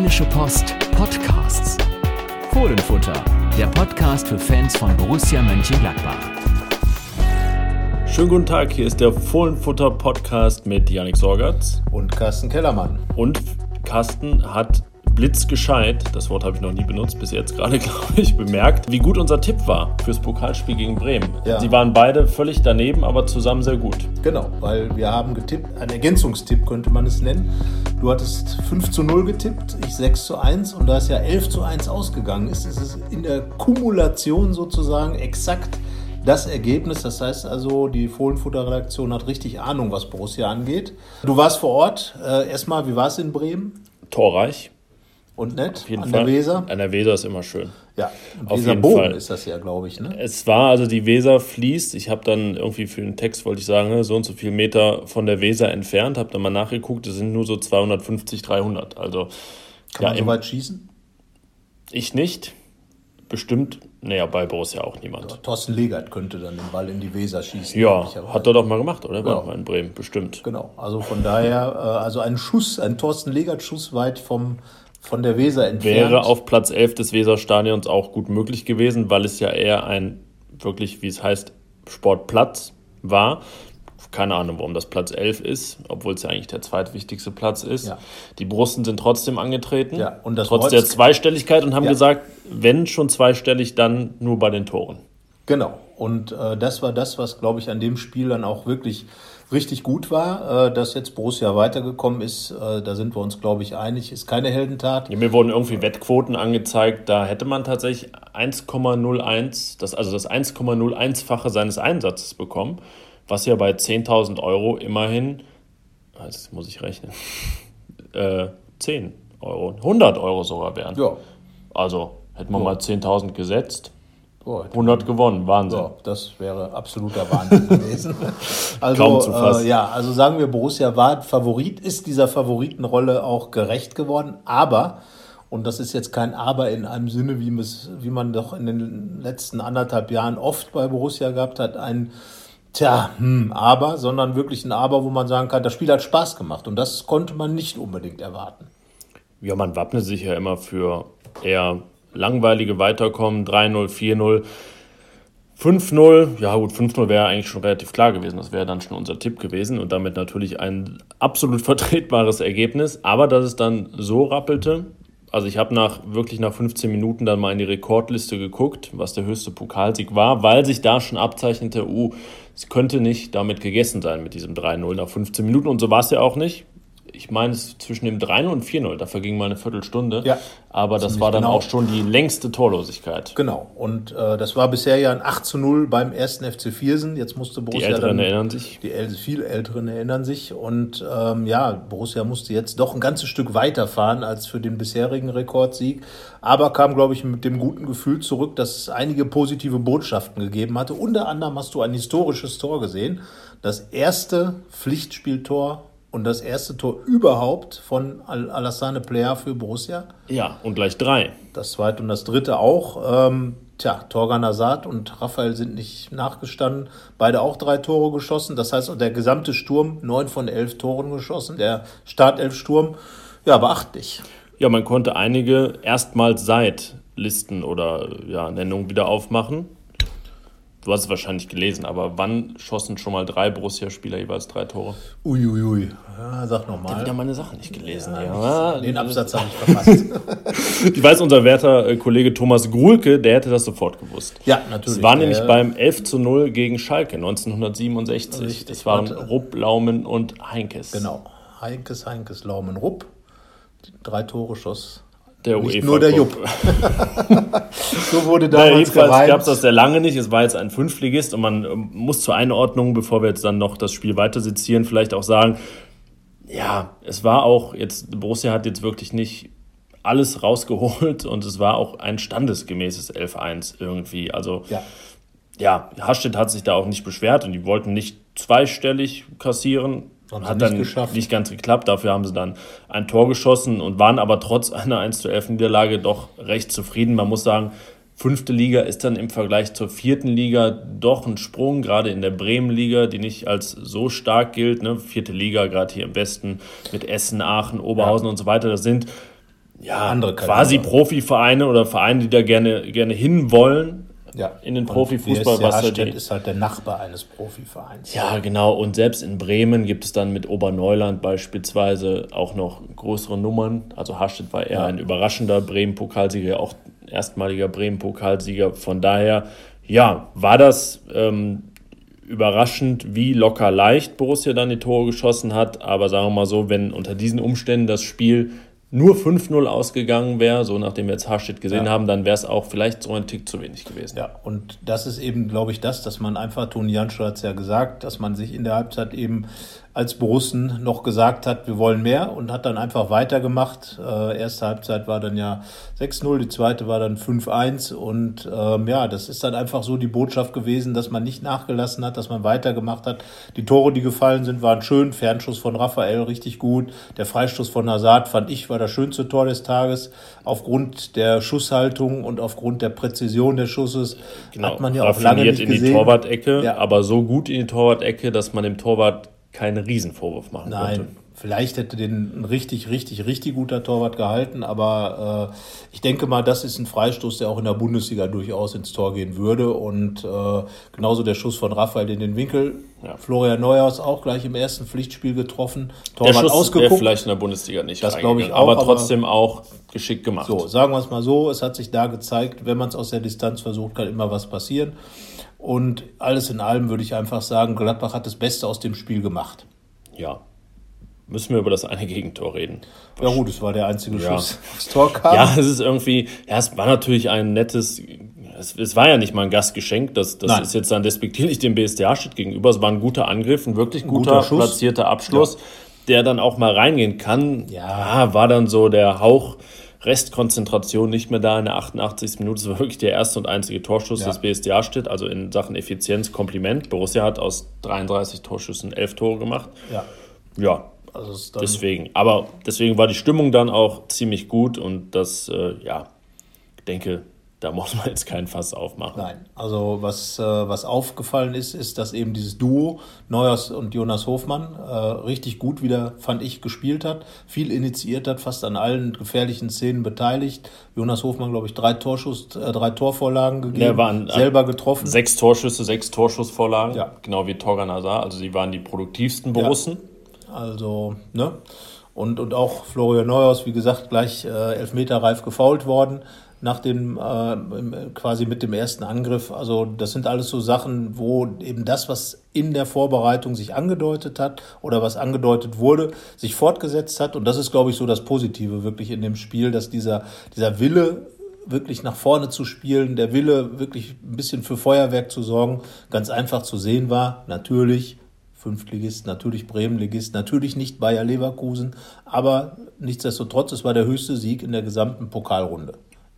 Rheinische Post Podcasts. Fohlenfutter, der Podcast für Fans von Borussia Mönchengladbach. Schönen guten Tag, hier ist der Fohlenfutter Podcast mit Yannick Sorgatz. Und Carsten Kellermann. Und Carsten hat blitzgescheit, das Wort habe ich noch nie benutzt, bis jetzt gerade, glaube ich, bemerkt, wie gut unser Tipp war fürs Pokalspiel gegen Bremen. Ja. Sie waren beide völlig daneben, aber zusammen sehr gut. Genau, weil wir haben getippt, ein Ergänzungstipp könnte man es nennen. Du hattest 5 zu 0 getippt, ich 6 zu 1 und da es ja 11 zu 1 ausgegangen ist, ist es in der Kumulation sozusagen exakt das Ergebnis. Das heißt also, die Fohlenfutter-Redaktion hat richtig Ahnung, was Borussia angeht. Du warst vor Ort. Äh, erstmal, wie war es in Bremen? Torreich. Und nett? An Fall. der Weser? An der Weser ist immer schön. Ja, Auf jeden Bogen Fall. ist das ja, glaube ich. Ne? Es war also die Weser fließt. Ich habe dann irgendwie für den Text, wollte ich sagen, ne, so und so viel Meter von der Weser entfernt, habe dann mal nachgeguckt, es sind nur so 250, 300. Also Kann man im- so weit schießen? ich nicht. Bestimmt, naja, bei Borussia auch niemand. Thorsten Legert könnte dann den Ball in die Weser schießen. Ja, hat er doch mal gemacht, oder? War Ja. auch mal in Bremen, bestimmt. Genau, also von daher, äh, also ein Schuss, ein Thorsten Legert-Schuss weit vom, von der Weser entfernt. Wäre auf Platz 11 des Weserstadions auch gut möglich gewesen, weil es ja eher ein wirklich, wie es heißt, Sportplatz war. Keine Ahnung, warum das Platz 11 ist, obwohl es ja eigentlich der zweitwichtigste Platz ist. Ja. Die Brusten sind trotzdem angetreten, Ja, und das trotz Holz- der Zweistelligkeit und haben Ja. gesagt, wenn schon zweistellig, dann nur bei den Toren. Genau, und äh, das war das, was, glaube ich, an dem Spiel dann auch wirklich richtig gut war. Äh, dass jetzt Borussia weitergekommen ist, äh, da sind wir uns, glaube ich, einig, ist keine Heldentat. Ja, mir wurden irgendwie Wettquoten angezeigt, da hätte man tatsächlich 1,01, das, also das 1,01-fache seines Einsatzes bekommen, was ja bei 10.000 Euro immerhin, ah, jetzt muss ich rechnen, äh, 10 Euro, 100 Euro sogar wären. Ja, Also hätten wir mal 10.000 gesetzt, boah, 100 gewonnen, Wahnsinn. Ja, das wäre absoluter Wahnsinn gewesen. Also, Kaum zu fassen. Äh, ja, also sagen wir, Borussia war Favorit, ist dieser Favoritenrolle auch gerecht geworden, aber, und das ist jetzt kein Aber in einem Sinne, wie, wie man doch in den letzten anderthalb Jahren oft bei Borussia gehabt hat, ein Tja, hm, aber, sondern wirklich ein Aber, wo man sagen kann, das Spiel hat Spaß gemacht. Und das konnte man nicht unbedingt erwarten. Ja, man wappnet sich ja immer für eher langweilige Weiterkommen. 3-0, 4-0, 5-0. Ja, gut, 5-0 wäre eigentlich schon relativ klar gewesen. Das wäre dann schon unser Tipp gewesen und damit natürlich ein absolut vertretbares Ergebnis. Aber dass es dann so rappelte, also ich habe nach wirklich nach 15 Minuten dann mal in die Rekordliste geguckt, was der höchste Pokalsieg war, weil sich da schon abzeichnete, uh, es könnte nicht damit gegessen sein mit diesem 3-0 nach 15 Minuten und so war es ja auch nicht. Ich meine, es zwischen dem 3-0 und 4-0, da verging mal eine Viertelstunde. Ja, aber das war dann genau. auch schon die längste Torlosigkeit. Genau. Und äh, das war bisher ja ein 8 zu 0 beim ersten FC Viersen. Jetzt musste Die Borussia Älteren dann, erinnern sich. Die äl viel Älteren erinnern sich. Und ähm, ja, Borussia musste jetzt doch ein ganzes Stück weiterfahren als für den bisherigen Rekordsieg. Aber kam, glaube ich, mit dem guten Gefühl zurück, dass es einige positive Botschaften gegeben hatte. Unter anderem hast du ein historisches Tor gesehen. Das erste Pflichtspieltor und das erste Tor überhaupt von Al Alassane Plea für Borussia. Ja, und gleich drei. Das zweite und das dritte auch. Ähm, tja, Torgan Azad und Raphael sind nicht nachgestanden. Beide auch drei Tore geschossen. Das heißt, der gesamte Sturm, neun von elf Toren geschossen. Der Startelf-Sturm, ja, beachtlich. Ja, man konnte einige erstmals seit Listen oder ja, Nennungen wieder aufmachen. Du hast es wahrscheinlich gelesen, aber wann schossen schon mal drei Borussia-Spieler jeweils drei Tore? Uiuiui. Ja, sag Wieder nochmal. meine Sachen nicht gelesen. Ja, Den Absatz habe ich verpasst. Ich weiß, unser werter äh, Kollege Thomas Gruhlke, der hätte das sofort gewusst. ja, natürlich. Es war nämlich beim 11 zu 0 gegen Schalke 1967. Richtig, das waren warte. Rupp, Laumen und Heinkes. Genau. Heinkes, Heinkes, Laumen, Rupp. Drei Tore schoss. Der Nicht UEFA nur der. Jupp. So wurde damals jedenfalls gereimt. gab es das sehr lange nicht. Es war jetzt ein Fünftligist und man ähm, muss zur Einordnung, bevor wir jetzt dann noch das Spiel weiter sezieren, vielleicht auch sagen, ja, es war auch jetzt, Borussia hat jetzt wirklich nicht alles rausgeholt und es war auch ein standesgemäßes 11-1 irgendwie. Also Ja. ja, Hastedt hat sich da auch nicht beschwert und die wollten nicht zweistellig kassieren. Haben sie hat dann geschafft. nicht ganz geklappt. Dafür haben sie dann ein Tor geschossen und waren aber trotz einer 1 zu 11 Niederlage doch recht zufrieden. Man muss sagen, fünfte Liga ist dann im Vergleich zur vierten Liga doch ein Sprung, gerade in der Bremen-Liga, die nicht als so stark gilt. Ne? Vierte Liga, gerade hier im Westen mit Essen, Aachen, Oberhausen und so weiter. Das sind ja, andere quasi Profivereine oder Vereine, die da gerne, gerne hinwollen. Ja. In den Profifußball, was halt ist halt der Nachbar eines Profivereins. Ja, genau. Und selbst in Bremen gibt es dann mit Oberneuland beispielsweise auch noch größere Nummern. Also Hastedt war eher ja. ein überraschender Bremen-Pokalsieger, auch erstmaliger Bremen-Pokalsieger. Von daher, ja, war das ähm, überraschend, wie locker leicht Borussia dann die Tore geschossen hat. Aber sagen wir mal so, wenn unter diesen Umständen das Spiel nur 5-0 ausgegangen wäre, so nachdem wir jetzt Harstedt gesehen ja. haben, dann wäre es auch vielleicht so ein Tick zu wenig gewesen. Ja, und das ist eben, glaube ich, das, dass man einfach, Toni Janschel hat es ja gesagt, dass man sich in der Halbzeit eben als Borussen noch gesagt hat, wir wollen mehr und hat dann einfach weitergemacht. Äh, erste Halbzeit war dann ja 6-0, die zweite war dann 5-1 und ähm, ja, das ist dann einfach so die Botschaft gewesen, dass man nicht nachgelassen hat, dass man weitergemacht hat. Die Tore, die gefallen sind, waren schön. Fernschuss von Raphael richtig gut. Der Freistoß von Hazard fand ich war das schönste Tor des Tages. Aufgrund der Schusshaltung und aufgrund der Präzision des Schusses genau. hat man ja auch lange nicht in gesehen. die Torwart-Ecke, ja. aber so gut in die Torwart-Ecke, dass man dem Torwart keinen Riesenvorwurf machen Nein, konnte. Vielleicht hätte den ein richtig, richtig, richtig guter Torwart gehalten, aber äh, ich denke mal, das ist ein Freistoß, der auch in der Bundesliga durchaus ins Tor gehen würde. Und äh, genauso der Schuss von Raphael in den Winkel. Ja. Florian Neuhaus auch gleich im ersten Pflichtspiel getroffen. Torwart der Schuss ausgeguckt. vielleicht in der Bundesliga nicht. Das glaube ich auch. Aber trotzdem aber, auch geschickt gemacht. So, sagen wir es mal so, es hat sich da gezeigt, wenn man es aus der Distanz versucht, kann immer was passieren. Und alles in allem würde ich einfach sagen, Gladbach hat das Beste aus dem Spiel gemacht. Ja. Müssen wir über das eine Gegentor reden. Ja gut, es war der einzige ja. Schuss, das Tor kam. Ja, es ist irgendwie, ja, es war natürlich ein nettes, es, es war ja nicht mal ein Gastgeschenk, das, das ist jetzt dann despektierlich dem steht gegenüber. Es war ein guter Angriff, ein wirklich guter, guter platzierter Abschluss, ja. der dann auch mal reingehen kann. Ja, war dann so der Hauch Restkonzentration nicht mehr da in der 88. Minute. Das war wirklich der erste und einzige Torschuss ja. des BSDA steht. Also in Sachen Effizienz Kompliment. Borussia hat aus 33 Torschüssen 11 Tore gemacht. Ja. Ja. Also deswegen. Aber deswegen war die Stimmung dann auch ziemlich gut und das, äh, ja, ich denke, da muss man jetzt keinen Fass aufmachen. Nein, also was, äh, was aufgefallen ist, ist, dass eben dieses Duo Neuers und Jonas Hofmann äh, richtig gut wieder, fand ich, gespielt hat, viel initiiert hat, fast an allen gefährlichen Szenen beteiligt. Jonas Hofmann, glaube ich, drei Torschuss, äh, drei Torvorlagen gegeben, ja, waren, selber getroffen. Sechs Torschüsse, sechs Torschussvorlagen, ja. genau wie Torgan Hazard. Also sie waren die produktivsten Borussen. Ja. Also, ne? Und, und auch Florian Neuhaus, wie gesagt, gleich äh, elfmeterreif gefault worden nach dem äh, quasi mit dem ersten Angriff. Also das sind alles so Sachen, wo eben das, was in der Vorbereitung sich angedeutet hat oder was angedeutet wurde, sich fortgesetzt hat. Und das ist, glaube ich, so das Positive wirklich in dem Spiel, dass dieser, dieser Wille wirklich nach vorne zu spielen, der Wille wirklich ein bisschen für Feuerwerk zu sorgen, ganz einfach zu sehen war. Natürlich Fünftligist, natürlich Bremenligist, natürlich nicht Bayer Leverkusen, aber nichtsdestotrotz, es war der höchste Sieg in der gesamten Pokalrunde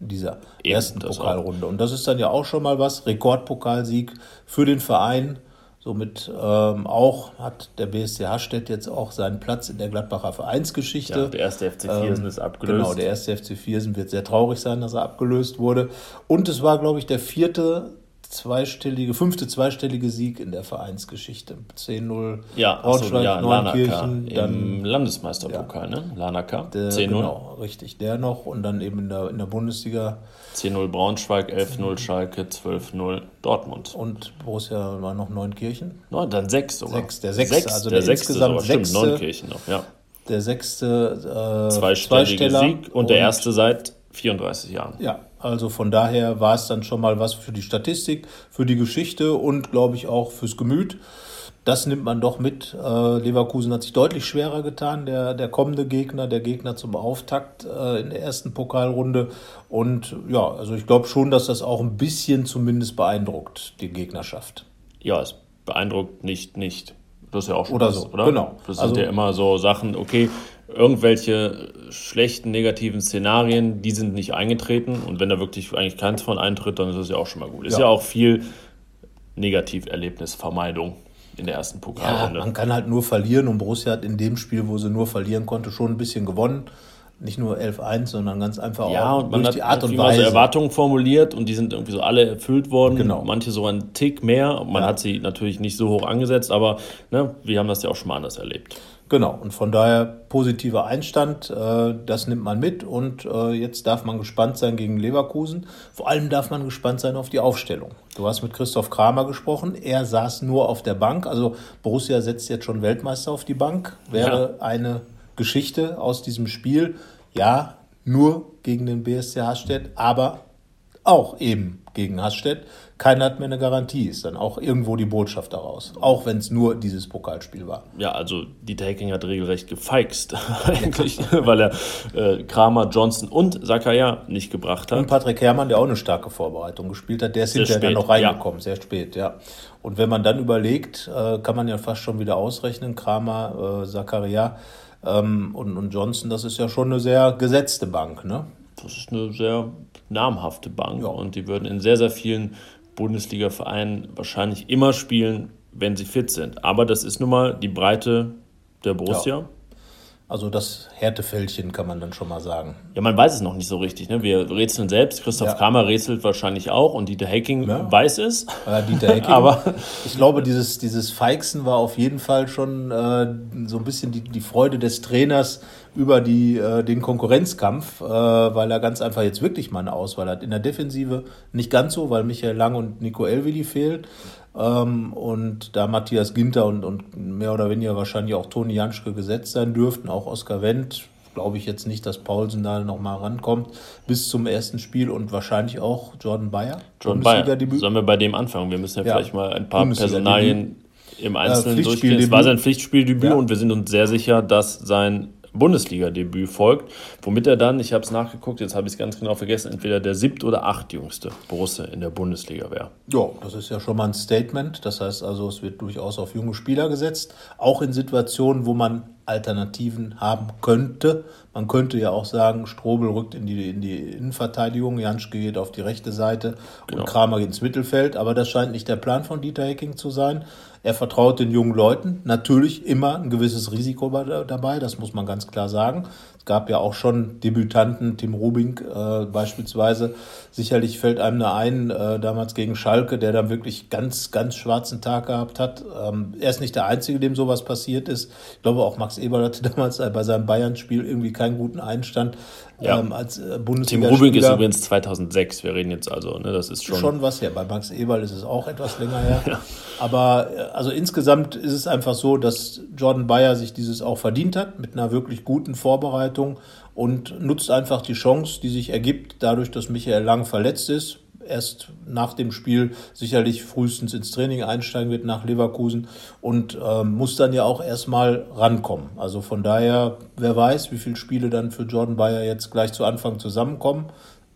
dieser Eben, ersten Pokalrunde. Und das ist dann ja auch schon mal was. Rekordpokalsieg für den Verein. Somit ähm, auch hat der BSC Hastedt jetzt auch seinen Platz in der Gladbacher Vereinsgeschichte. Ja, der erste FC Viersen ähm, ist abgelöst. Genau, der erste FC Viersen wird sehr traurig sein, dass er abgelöst wurde. Und es war, glaube ich, der vierte zweistellige, fünfte zweistellige Sieg in der Vereinsgeschichte. 10-0 ja, Braunschweig, so, ja, Neunkirchen. Dann, Im Landesmeisterpokal, ja. ne? Lanaka. 10-0. Genau, richtig. Der noch und dann eben in der, in der Bundesliga. 10-0 Braunschweig, 11-0 Schalke, 12-0 Dortmund. Und Borussia war noch Neunkirchen? Neun, dann sechs sogar. Sechs, der sechste, sechs, also der, der sechste insgesamt sogar. sechste. Stimmt, Neunkirchen noch, ja. Der sechste äh, zweistellige Sieg und, und der erste seit 34 Jahren. Ja, also von daher war es dann schon mal was für die Statistik, für die Geschichte und glaube ich auch fürs Gemüt. Das nimmt man doch mit. Äh, Leverkusen hat sich deutlich schwerer getan, der, der kommende Gegner, der Gegner zum Auftakt äh, in der ersten Pokalrunde. Und ja, also ich glaube schon, dass das auch ein bisschen zumindest beeindruckt, die Gegnerschaft. Ja, es beeindruckt nicht, nicht. Das ist ja auch schon oder was, so, oder? Genau. Das sind also, ja immer so Sachen, okay, irgendwelche schlechten, negativen Szenarien, die sind nicht eingetreten. Und wenn da wirklich eigentlich keins von eintritt, dann ist das ja auch schon mal gut. Ist ja, ja auch viel Negativerlebnisvermeidung in der ersten Pokalrunde. Ja, man kann halt nur verlieren und Borussia hat in dem Spiel, wo sie nur verlieren konnte, schon ein bisschen gewonnen. nicht nur 11-1, sondern ganz einfach ja, auch und man durch hat die Art und Weise. so Erwartungen formuliert und die sind irgendwie so alle erfüllt worden. Genau. Manche so einen Tick mehr. Man Ja. hat sie natürlich nicht so hoch angesetzt, aber ne, wir haben das ja auch schon mal anders erlebt. Genau, und von daher positiver Einstand, äh, das nimmt man mit und äh, jetzt darf man gespannt sein gegen Leverkusen. Vor allem darf man gespannt sein auf die Aufstellung. Du hast mit Christoph Kramer gesprochen, er saß nur auf der Bank, also Borussia setzt jetzt schon Weltmeister auf die Bank, wäre eine Geschichte aus diesem Spiel. Ja, nur gegen den BSC Hasstedt, aber auch eben gegen Hasstedt. Keiner hat mehr eine Garantie, ist dann auch irgendwo die Botschaft daraus. Auch wenn es nur dieses Pokalspiel war. Ja, also Dieter Hecking hat regelrecht gefeixt, eigentlich, weil er äh, Kramer, Johnson und Zakaria nicht gebracht Und hat. Patrick Herrmann, der auch eine starke Vorbereitung gespielt hat, der ist Sehr hinterher dann spät, noch reingekommen, sehr spät, ja. Und wenn man dann überlegt, äh, kann man ja fast schon wieder ausrechnen, Kramer, äh, Zakaria ähm, und, und Johnson, das ist ja schon eine sehr gesetzte Bank, ne? Das ist eine sehr namhafte Bank Ja. und die würden in sehr, sehr vielen Bundesliga-Vereinen wahrscheinlich immer spielen, wenn sie fit sind. Aber das ist nun mal die Breite der Borussia. Ja. Also das Härtefältchen kann man dann schon mal sagen. man weiß es noch nicht so richtig. Ne? Wir rätseln selbst. Christoph Ja. Kramer rätselt wahrscheinlich auch und Dieter Hecking Ja. weiß es. Äh, Dieter Hecking. Aber- ich glaube, dieses, dieses Feixen war auf jeden Fall schon äh, so ein bisschen die, die Freude des Trainers über die, äh, den Konkurrenzkampf, äh, weil er ganz einfach jetzt wirklich mal eine Auswahl hat. In der Defensive nicht ganz so, weil Michael Lang und Nico Elvili fehlen. Ähm, und da Matthias Ginter und, und mehr oder weniger wahrscheinlich auch Toni Janschke gesetzt sein dürften, auch Oskar Wendt, glaube ich jetzt nicht, dass Paulsen da nochmal rankommt bis zum ersten Spiel und wahrscheinlich auch Jordan Bayer. John Bayer. Sollen wir bei dem anfangen? Wir müssen ja, Ja. vielleicht mal ein paar. Personalien im Einzelnen Äh, durchgehen. Es war sein Pflichtspieldebüt Ja. und wir sind uns sehr sicher, dass sein Bundesliga-Debüt folgt, womit er dann, ich habe es nachgeguckt, jetzt habe ich es ganz genau vergessen, entweder der siebt oder achtjüngste Borusse in der Bundesliga wäre. Ja, das ist ja schon mal ein Statement. Das heißt also, es wird durchaus auf junge Spieler gesetzt, auch in Situationen, wo man Alternativen haben könnte. Man könnte ja auch sagen, Strobel rückt in die, in die Innenverteidigung, Janschke geht auf die rechte Seite Genau. und Kramer geht ins Mittelfeld. Aber das scheint nicht der Plan von Dieter Hecking zu sein. Er vertraut den jungen Leuten. Natürlich immer ein gewisses Risiko bei- dabei, das muss man ganz klar sagen. Gab ja auch schon Debütanten, Tim Rubing äh, beispielsweise. Sicherlich fällt einem da ein, äh, damals gegen Schalke, der dann wirklich ganz, ganz schwarzen Tag gehabt hat. Ähm, er ist nicht der Einzige, dem sowas passiert ist. Ich glaube, auch Max Eberl hatte damals bei seinem Bayern-Spiel irgendwie keinen guten Einstand Ja. ähm, als äh, Tim Bundesliga. Rubik ist übrigens 2006, wir reden jetzt also, ne, das ist schon, Schon was her. Bei Max Eberl ist es auch etwas länger her. Aber äh, also insgesamt ist es einfach so, dass Jordan Bayer sich dieses auch verdient hat mit einer wirklich guten Vorbereitung und nutzt einfach die Chance, die sich ergibt, dadurch, dass Michael Lang verletzt ist. Erst nach dem Spiel sicherlich frühestens ins Training einsteigen wird nach Leverkusen und ähm, muss dann ja auch erstmal rankommen. Also von daher, wer weiß, wie viele Spiele dann für Jordan Bayer jetzt gleich zu Anfang zusammenkommen.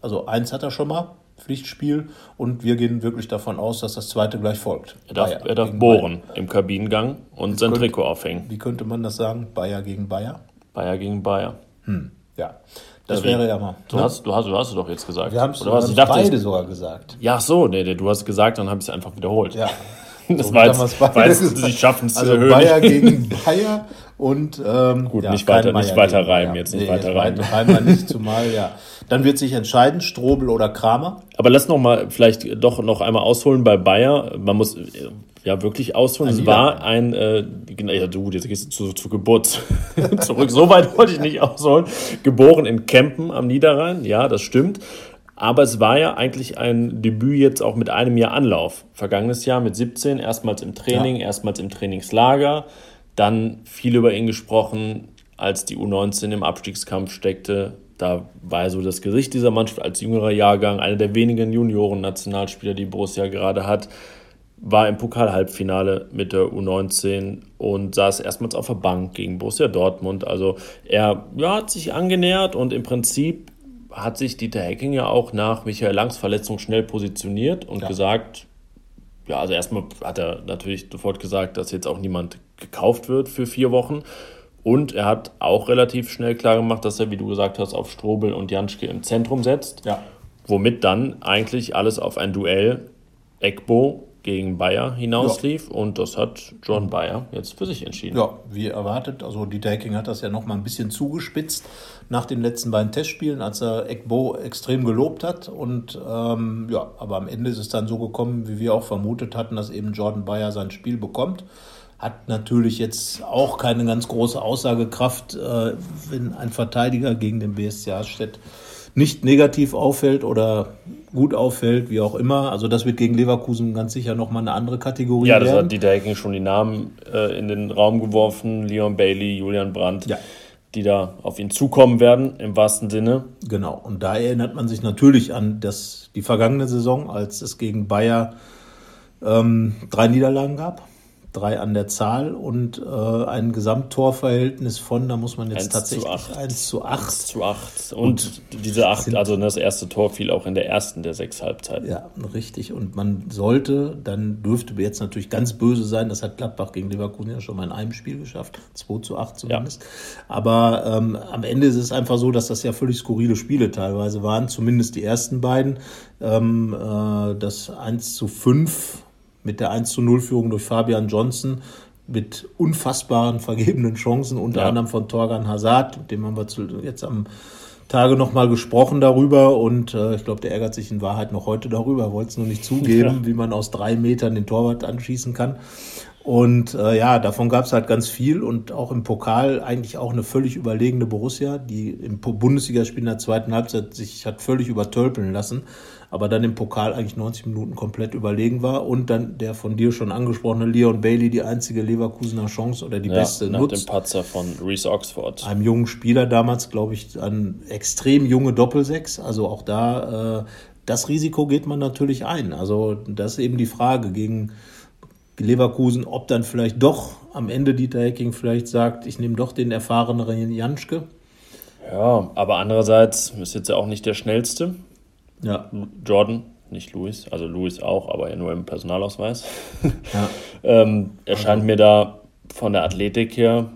Also eins hat er schon mal, Pflichtspiel, und wir gehen wirklich davon aus, dass das zweite gleich folgt. er darf, Bayer er darf bohren im Kabinengang und sein könnte- Trikot aufhängen. Bayer. Wie könnte man das sagen? Bayer gegen Bayer? Bayer gegen Bayer. Ja, das Ja, wie- wäre ja mal. Du hast, du hast, du hast es doch jetzt gesagt. wir haben es? Ich beide jetzt- sogar gesagt. ja, so, nee, nee, du hast gesagt, dann habe ich es einfach wiederholt. Ja. Das So war jetzt, gesagt. sie schaffen es Also zu erhöhen. Bayer gegen Bayer und ähm, Gut, nicht kein weiter- nicht Bayer weiter reimen, Bayer. jetzt nicht weiter jetzt reimen. Reimen nicht, zumal ja. Dann wird sich entscheiden, Strobel oder Kramer. Aber lass noch mal vielleicht doch noch einmal ausholen bei Bayer. Man muss ja wirklich ausholen. Es Ein war ein, äh, genau, ja du, jetzt gehst du zu, zu Geburt zurück. So weit wollte ich nicht ausholen. Geboren in Kempen am Niederrhein, ja, das stimmt. Aber es war ja eigentlich ein Debüt jetzt auch mit einem Jahr Anlauf. Vergangenes Jahr mit 17, erstmals im Training, erstmals im Trainingslager. Dann viel über ihn gesprochen, als die U19 im Abstiegskampf steckte. Da war er so das Gesicht dieser Mannschaft als jüngerer Jahrgang, einer der wenigen Junioren-Nationalspieler, die Borussia gerade hat. War im Pokal-Halbfinale mit der U19 und saß erstmals auf der Bank gegen Borussia Dortmund. Also er ja, hat sich angenähert und im Prinzip hat sich Dieter Hecking ja auch nach Michael Langs Verletzung schnell positioniert und Ja. gesagt, ja, also erstmal hat er natürlich sofort gesagt, dass jetzt auch niemand gekauft wird für vier Wochen. Und er hat auch relativ schnell klar gemacht, dass er, wie du gesagt hast, auf Strobel und Janschke im Zentrum setzt. Ja. Womit dann eigentlich alles auf ein Duell Ekbo gegen Bayer hinauslief. Ja. Und das hat John Bayer jetzt für sich entschieden. Ja, wie erwartet. Also Dieter Hecking hat das ja noch mal ein bisschen zugespitzt nach den letzten beiden Testspielen, als er Ekbo extrem gelobt hat. Und ähm, ja, aber am Ende ist es dann so gekommen, wie wir auch vermutet hatten, dass eben Jordan Bayer sein Spiel bekommt. Hat natürlich jetzt auch keine ganz große Aussagekraft, äh, wenn ein Verteidiger gegen den BSC Harstedt nicht negativ auffällt oder gut auffällt, wie auch immer. Also das wird gegen Leverkusen ganz sicher nochmal eine andere Kategorie Ja, das werden. hat Dieter Hecking schon die Namen äh, in den Raum geworfen. Leon Bailey, Julian Brandt. Ja. die da auf ihn zukommen werden, im wahrsten Sinne. Genau, und da erinnert man sich natürlich an das, die vergangene Saison, als es gegen Bayer ähm, drei Niederlagen gab drei an der Zahl und äh, ein Gesamttorverhältnis von, da muss man jetzt 1 tatsächlich zu 1 zu 8. 1 zu 8. Und, und diese 8, also das erste Tor fiel auch in der ersten der sechs Halbzeiten. Ja, richtig. Und man sollte, dann dürfte jetzt natürlich ganz böse sein, das hat Gladbach gegen Leverkusen ja schon mal in einem Spiel geschafft, 2 zu 8 zumindest. Ja. Aber ähm, am Ende ist es einfach so, dass das ja völlig skurrile Spiele teilweise waren, zumindest die ersten beiden. Ähm, äh, das 1 zu 5 mit der 1 zu 0 Führung durch Fabian Johnson mit unfassbaren vergebenen Chancen, unter ja. anderem von Torgan Hazard, mit dem haben wir jetzt am Tage nochmal gesprochen darüber und äh, ich glaube, der ärgert sich in Wahrheit noch heute darüber, wollte es nur nicht zugeben, ja. wie man aus drei Metern den Torwart anschießen kann. Und äh, ja, davon gab es halt ganz viel und auch im Pokal eigentlich auch eine völlig überlegene Borussia, die im Bundesligaspiel in der zweiten Halbzeit sich hat völlig übertölpeln lassen aber dann im Pokal eigentlich 90 Minuten komplett überlegen war und dann der von dir schon angesprochene Leon Bailey die einzige Leverkusener Chance oder die ja, beste nach nutzt. dem Patzer von Reese Oxford. Einem jungen Spieler damals, glaube ich, ein extrem junge Doppelsechs, also auch da, äh, das Risiko geht man natürlich ein. Also das ist eben die Frage gegen Leverkusen, ob dann vielleicht doch am Ende Dieter Hecking vielleicht sagt, ich nehme doch den erfahreneren Janschke. Ja, aber andererseits ist jetzt ja auch nicht der schnellste. Ja. Jordan, nicht Louis, also Louis auch, aber ja nur im Personalausweis. Ja. ähm, erscheint also. mir da von der Athletik her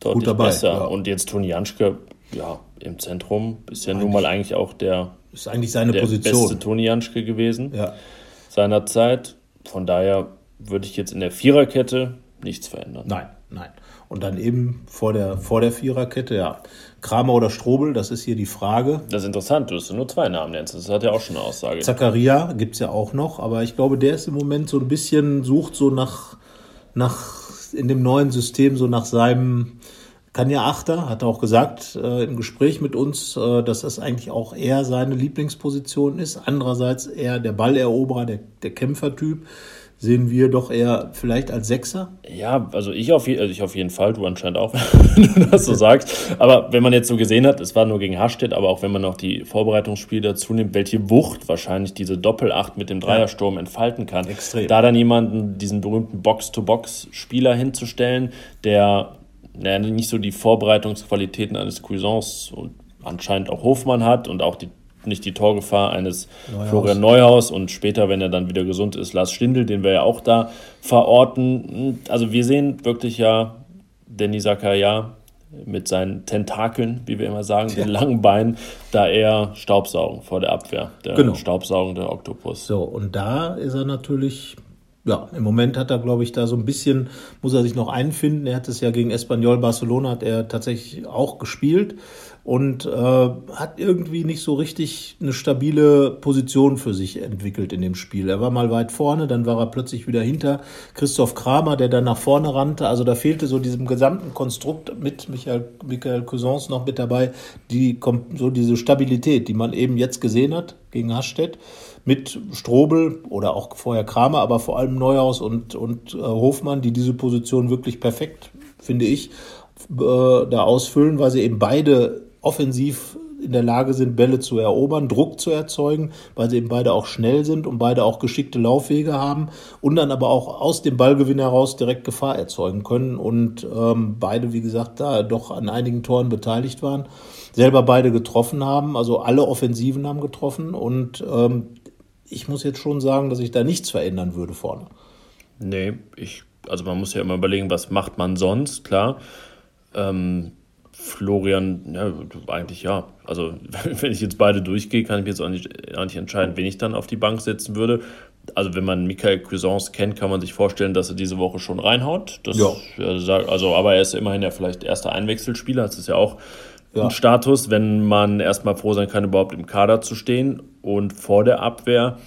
deutlich dabei, besser. Ja. Und jetzt Toni Janschke, ja, im Zentrum ist ja eigentlich, nun mal eigentlich auch der, ist eigentlich seine der Position. beste Toni Janschke gewesen ja. seinerzeit. Von daher würde ich jetzt in der Viererkette nichts verändern. Nein, nein. Und dann eben vor der, vor der Viererkette, ja. Kramer oder Strobel, das ist hier die Frage. Das ist interessant, du hast nur zwei Namen nennst. Das hat ja auch schon eine Aussage. Zakaria gibt es ja auch noch, aber ich glaube, der ist im Moment so ein bisschen, sucht so nach, nach in dem neuen System, so nach seinem Kanja Achter, hat er auch gesagt äh, im Gespräch mit uns, äh, dass das eigentlich auch eher seine Lieblingsposition ist. Andererseits eher der Balleroberer, der, der Kämpfertyp sehen wir doch eher vielleicht als Sechser? Ja, also ich auf, also ich auf jeden Fall, du anscheinend auch, wenn du das so sagst. Aber wenn man jetzt so gesehen hat, es war nur gegen Hastedt, aber auch wenn man noch die Vorbereitungsspiele dazu nimmt, welche Wucht wahrscheinlich diese Doppelacht mit dem Dreiersturm entfalten kann. Extrem. Da dann jemanden, diesen berühmten Box-to-Box-Spieler hinzustellen, der naja, nicht so die Vorbereitungsqualitäten eines Cuisance und anscheinend auch Hofmann hat und auch die nicht die Torgefahr eines Neuhaus. Florian Neuhaus und später, wenn er dann wieder gesund ist, Lars Stindl, den wir ja auch da verorten. Also wir sehen wirklich ja Danny Zakaria mit seinen Tentakeln, wie wir immer sagen, ja. den langen Beinen, da eher Staubsaugen vor der Abwehr, der genau. staubsaugende Oktopus. So, und da ist er natürlich ja, im Moment hat er, glaube ich, da so ein bisschen, muss er sich noch einfinden. Er hat es ja gegen Espanyol Barcelona, hat er tatsächlich auch gespielt und äh, hat irgendwie nicht so richtig eine stabile Position für sich entwickelt in dem Spiel. Er war mal weit vorne, dann war er plötzlich wieder hinter Christoph Kramer, der dann nach vorne rannte. Also da fehlte so diesem gesamten Konstrukt mit Michael, Michael Cousins noch mit dabei, die so diese Stabilität, die man eben jetzt gesehen hat gegen Hastedt mit Strobel oder auch vorher Kramer, aber vor allem Neuhaus und, und äh, Hofmann, die diese Position wirklich perfekt, finde ich, äh, da ausfüllen, weil sie eben beide offensiv in der Lage sind, Bälle zu erobern, Druck zu erzeugen, weil sie eben beide auch schnell sind und beide auch geschickte Laufwege haben und dann aber auch aus dem Ballgewinn heraus direkt Gefahr erzeugen können und ähm, beide, wie gesagt, da doch an einigen Toren beteiligt waren, selber beide getroffen haben, also alle Offensiven haben getroffen und ähm, ich muss jetzt schon sagen, dass ich da nichts verändern würde vorne. Nee, ich, also man muss ja immer überlegen, was macht man sonst, klar. Ähm, Florian, ja, eigentlich ja. Also, wenn ich jetzt beide durchgehe, kann ich mir jetzt auch nicht, auch nicht entscheiden, wen ich dann auf die Bank setzen würde. also wenn man Michael Cuisance kennt, kann man sich vorstellen, dass er diese Woche schon reinhaut. Das, ja. Also, aber er ist immerhin ja vielleicht erster Einwechselspieler. Das ist ja auch ja. ein Status, wenn man erstmal froh sein kann, überhaupt im Kader zu stehen. Und vor der Abwehr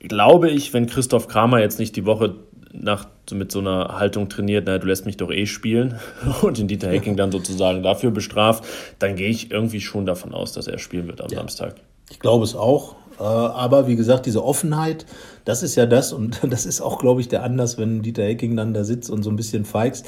glaube ich, wenn Christoph Kramer jetzt nicht die Woche nach, mit so einer Haltung trainiert, naja, du lässt mich doch eh spielen und den Dieter Hecking dann sozusagen dafür bestraft, dann gehe ich irgendwie schon davon aus, dass er spielen wird am ja. Samstag. Ich glaube es auch. Äh, aber wie gesagt, diese Offenheit, das ist ja das und das ist auch, glaube ich, der Anlass, wenn Dieter Hecking dann da sitzt und so ein bisschen feigst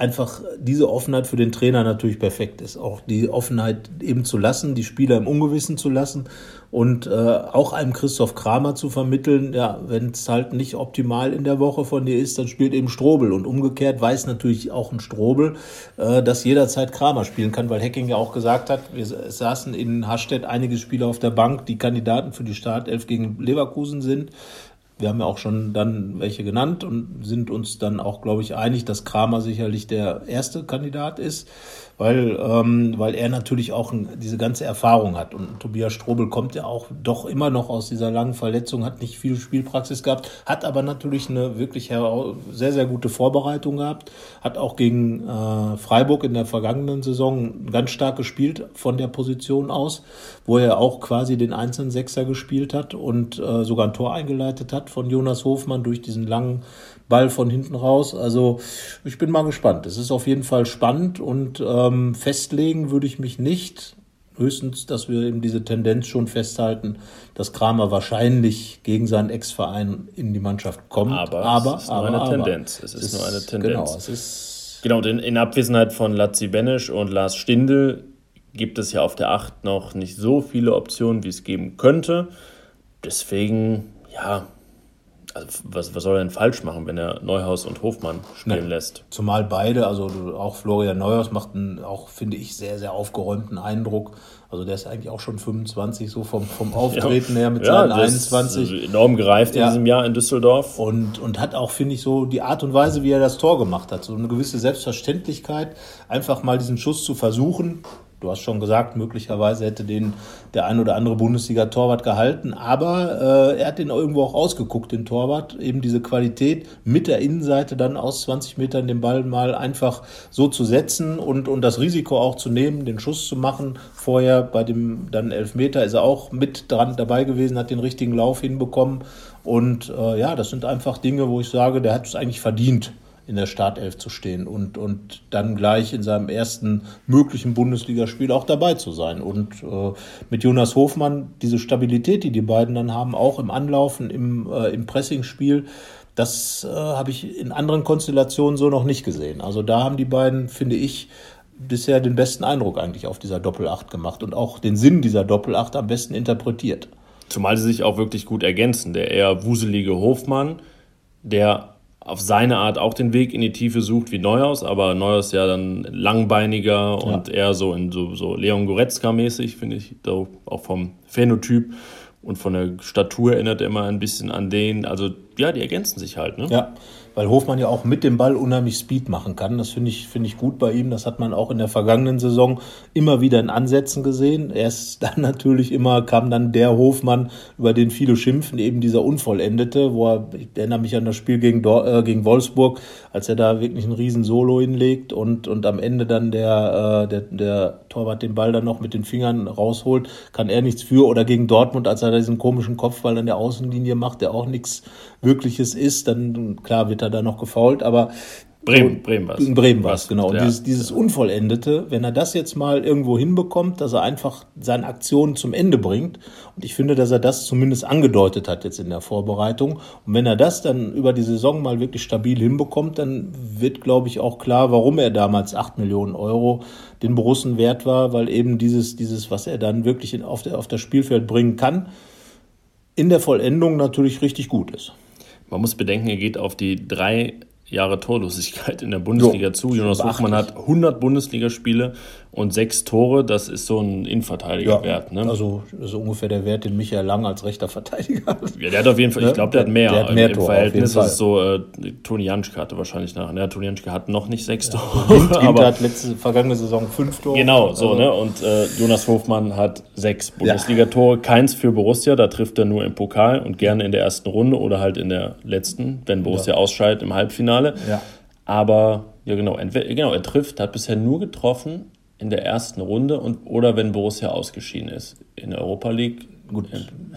einfach diese Offenheit für den Trainer natürlich perfekt ist. Auch die Offenheit eben zu lassen, die Spieler im Ungewissen zu lassen und äh, auch einem Christoph Kramer zu vermitteln, ja, wenn es halt nicht optimal in der Woche von dir ist, dann spielt eben Strobel. Und umgekehrt weiß natürlich auch ein Strobel, äh, dass jederzeit Kramer spielen kann, weil Hacking ja auch gesagt hat, wir saßen in Hastedt einige Spieler auf der Bank, die Kandidaten für die Startelf gegen Leverkusen sind. Wir haben ja auch schon dann welche genannt und sind uns dann auch, glaube ich, einig, dass Kramer sicherlich der erste Kandidat ist weil, ähm, weil er natürlich auch diese ganze Erfahrung hat. Und Tobias Strobel kommt ja auch doch immer noch aus dieser langen Verletzung, hat nicht viel Spielpraxis gehabt, hat aber natürlich eine wirklich sehr, sehr gute Vorbereitung gehabt, hat auch gegen äh, Freiburg in der vergangenen Saison ganz stark gespielt von der Position aus, wo er auch quasi den einzelnen Sechser gespielt hat und äh, sogar ein Tor eingeleitet hat von Jonas Hofmann durch diesen langen Ball von hinten raus. Also ich bin mal gespannt. Es ist auf jeden Fall spannend und ähm, festlegen würde ich mich nicht. Höchstens, dass wir eben diese Tendenz schon festhalten, dass Kramer wahrscheinlich gegen seinen Ex-Verein in die Mannschaft kommt. Aber, aber es ist nur eine aber. Tendenz. Es ist, ist, nur eine Tendenz. Genau, es ist genau in, in Abwesenheit von Lazzi Benesch und Lars Stindl gibt es ja auf der 8 noch nicht so viele Optionen, wie es geben könnte. Deswegen, ja, also was, was soll er denn falsch machen, wenn er Neuhaus und Hofmann spielen nee. lässt? Zumal beide, also auch Florian Neuhaus macht einen, auch, finde ich, sehr, sehr aufgeräumten Eindruck. Also der ist eigentlich auch schon 25, so vom, vom Auftreten ja. her mit ja, seinen 21. Ist enorm gereift ja. in diesem Jahr in Düsseldorf. Und, und hat auch, finde ich, so die Art und Weise, wie er das Tor gemacht hat. So eine gewisse Selbstverständlichkeit, einfach mal diesen Schuss zu versuchen du hast schon gesagt, möglicherweise hätte den der ein oder andere Bundesliga-Torwart gehalten, aber äh, er hat den irgendwo auch ausgeguckt, den Torwart. Eben diese Qualität mit der Innenseite dann aus 20 Metern den Ball mal einfach so zu setzen und, und das Risiko auch zu nehmen, den Schuss zu machen. Vorher bei dem dann Elfmeter ist er auch mit dran dabei gewesen, hat den richtigen Lauf hinbekommen. Und äh, ja, das sind einfach Dinge, wo ich sage, der hat es eigentlich verdient in der Startelf zu stehen und, und dann gleich in seinem ersten möglichen Bundesligaspiel auch dabei zu sein. Und äh, mit Jonas Hofmann diese Stabilität, die die beiden dann haben, auch im Anlaufen, im, äh, im Pressingspiel, das äh, habe ich in anderen Konstellationen so noch nicht gesehen. Also da haben die beiden, finde ich, bisher den besten Eindruck eigentlich auf dieser Doppelacht gemacht und auch den Sinn dieser Doppelacht am besten interpretiert. Zumal sie sich auch wirklich gut ergänzen. Der eher wuselige Hofmann, der auf seine Art auch den Weg in die Tiefe sucht wie Neuhaus, aber Neuhaus ja dann langbeiniger und ja. eher so in so, so Leon Goretzka-mäßig, finde ich, so auch vom Phänotyp und von der Statur erinnert er immer ein bisschen an den. Also ja, die ergänzen sich halt. Ne? Ja, weil Hofmann ja auch mit dem Ball unheimlich Speed machen kann. Das finde ich, finde ich gut bei ihm. Das hat man auch in der vergangenen Saison immer wieder in Ansätzen gesehen. Erst dann natürlich immer kam dann der Hofmann, über den viele schimpfen, eben dieser Unvollendete, wo er, ich erinnere mich an das Spiel gegen, äh, gegen Wolfsburg, als er da wirklich einen riesen Solo hinlegt und, und am Ende dann der, äh, der, der Torwart den Ball dann noch mit den Fingern rausholt, kann er nichts für. Oder gegen Dortmund, als er diesen komischen Kopfball an der Außenlinie macht, der auch nichts Wirkliches ist, dann klar wird er da noch gefault, aber Bremen, Bremen war es. Bremen war es, genau. Und ja. dieses, dieses Unvollendete, wenn er das jetzt mal irgendwo hinbekommt, dass er einfach seine Aktionen zum Ende bringt, und ich finde, dass er das zumindest angedeutet hat jetzt in der Vorbereitung, und wenn er das dann über die Saison mal wirklich stabil hinbekommt, dann wird, glaube ich, auch klar, warum er damals 8 Millionen Euro den Borussen wert war, weil eben dieses, dieses was er dann wirklich auf, der, auf das Spielfeld bringen kann, in der Vollendung natürlich richtig gut ist. Man muss bedenken, er geht auf die drei Jahre Torlosigkeit in der Bundesliga jo, zu. Jonas Hofmann hat 100 Bundesligaspiele und sechs Tore. Das ist so ein Innenverteidigerwert. Ja, ne? Also das ist ungefähr der Wert, den Michael Lang als rechter Verteidiger hat. Ja, der hat auf jeden Fall, ich ne? glaube, der hat mehr. Der hat mehr im, Tore, Verhältnis. Ist so, äh, Toni Janschke hatte wahrscheinlich nach. Ja, Toni Janschke hat noch nicht sechs ja. Tore. Wind, aber hat letzte vergangene Saison fünf Tore. Genau, so, also. ne? Und äh, Jonas Hofmann hat sechs Bundesligatore. Keins für Borussia, da trifft er nur im Pokal und gerne in der ersten Runde oder halt in der letzten, wenn Borussia ausscheidet im Halbfinale. Ja. Aber ja genau, genau, er trifft, hat bisher nur getroffen in der ersten Runde und oder wenn Borussia ausgeschieden ist. In der Europa League. Gut,